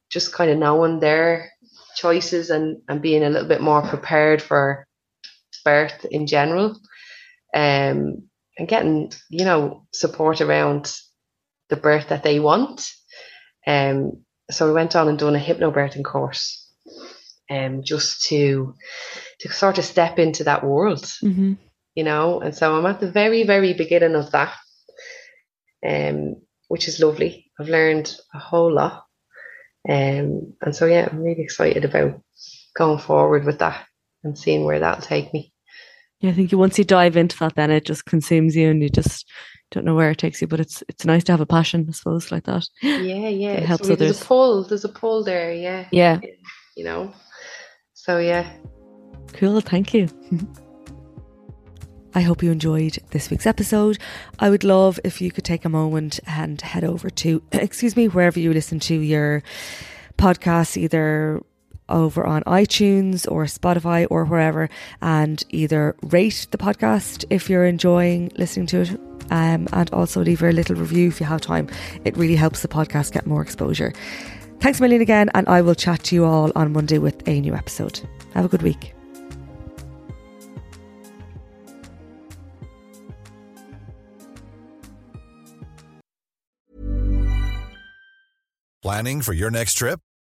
just kind of knowing their choices and, and being a little bit more prepared for birth in general. Um, and getting, you know, support around the birth that they want. Um, so we went on and done a hypnobirthing course um, just to to sort of step into that world hmm you know. And so I'm at the very, very beginning of that, um, which is lovely. I've learned a whole lot, um, and so yeah, I'm really excited about going forward with that and seeing where that'll take me. Yeah, I think once you dive into that, then it just consumes you, and you just don't know where it takes you. But it's it's nice to have a passion, I suppose, like that. Yeah, yeah, It helps really- There's others. a pull. There's a pull there. Yeah, Yeah, you know. So yeah, cool. Thank you. I hope you enjoyed this week's episode. I would love if you could take a moment and head over to, excuse me, wherever you listen to your podcasts, either over on iTunes or Spotify or wherever, and either rate the podcast if you're enjoying listening to it, um, and also leave a little review if you have time. It really helps the podcast get more exposure. Thanks a million again, and I will chat to you all on Monday with a new episode. Have a good week. Planning for your next trip?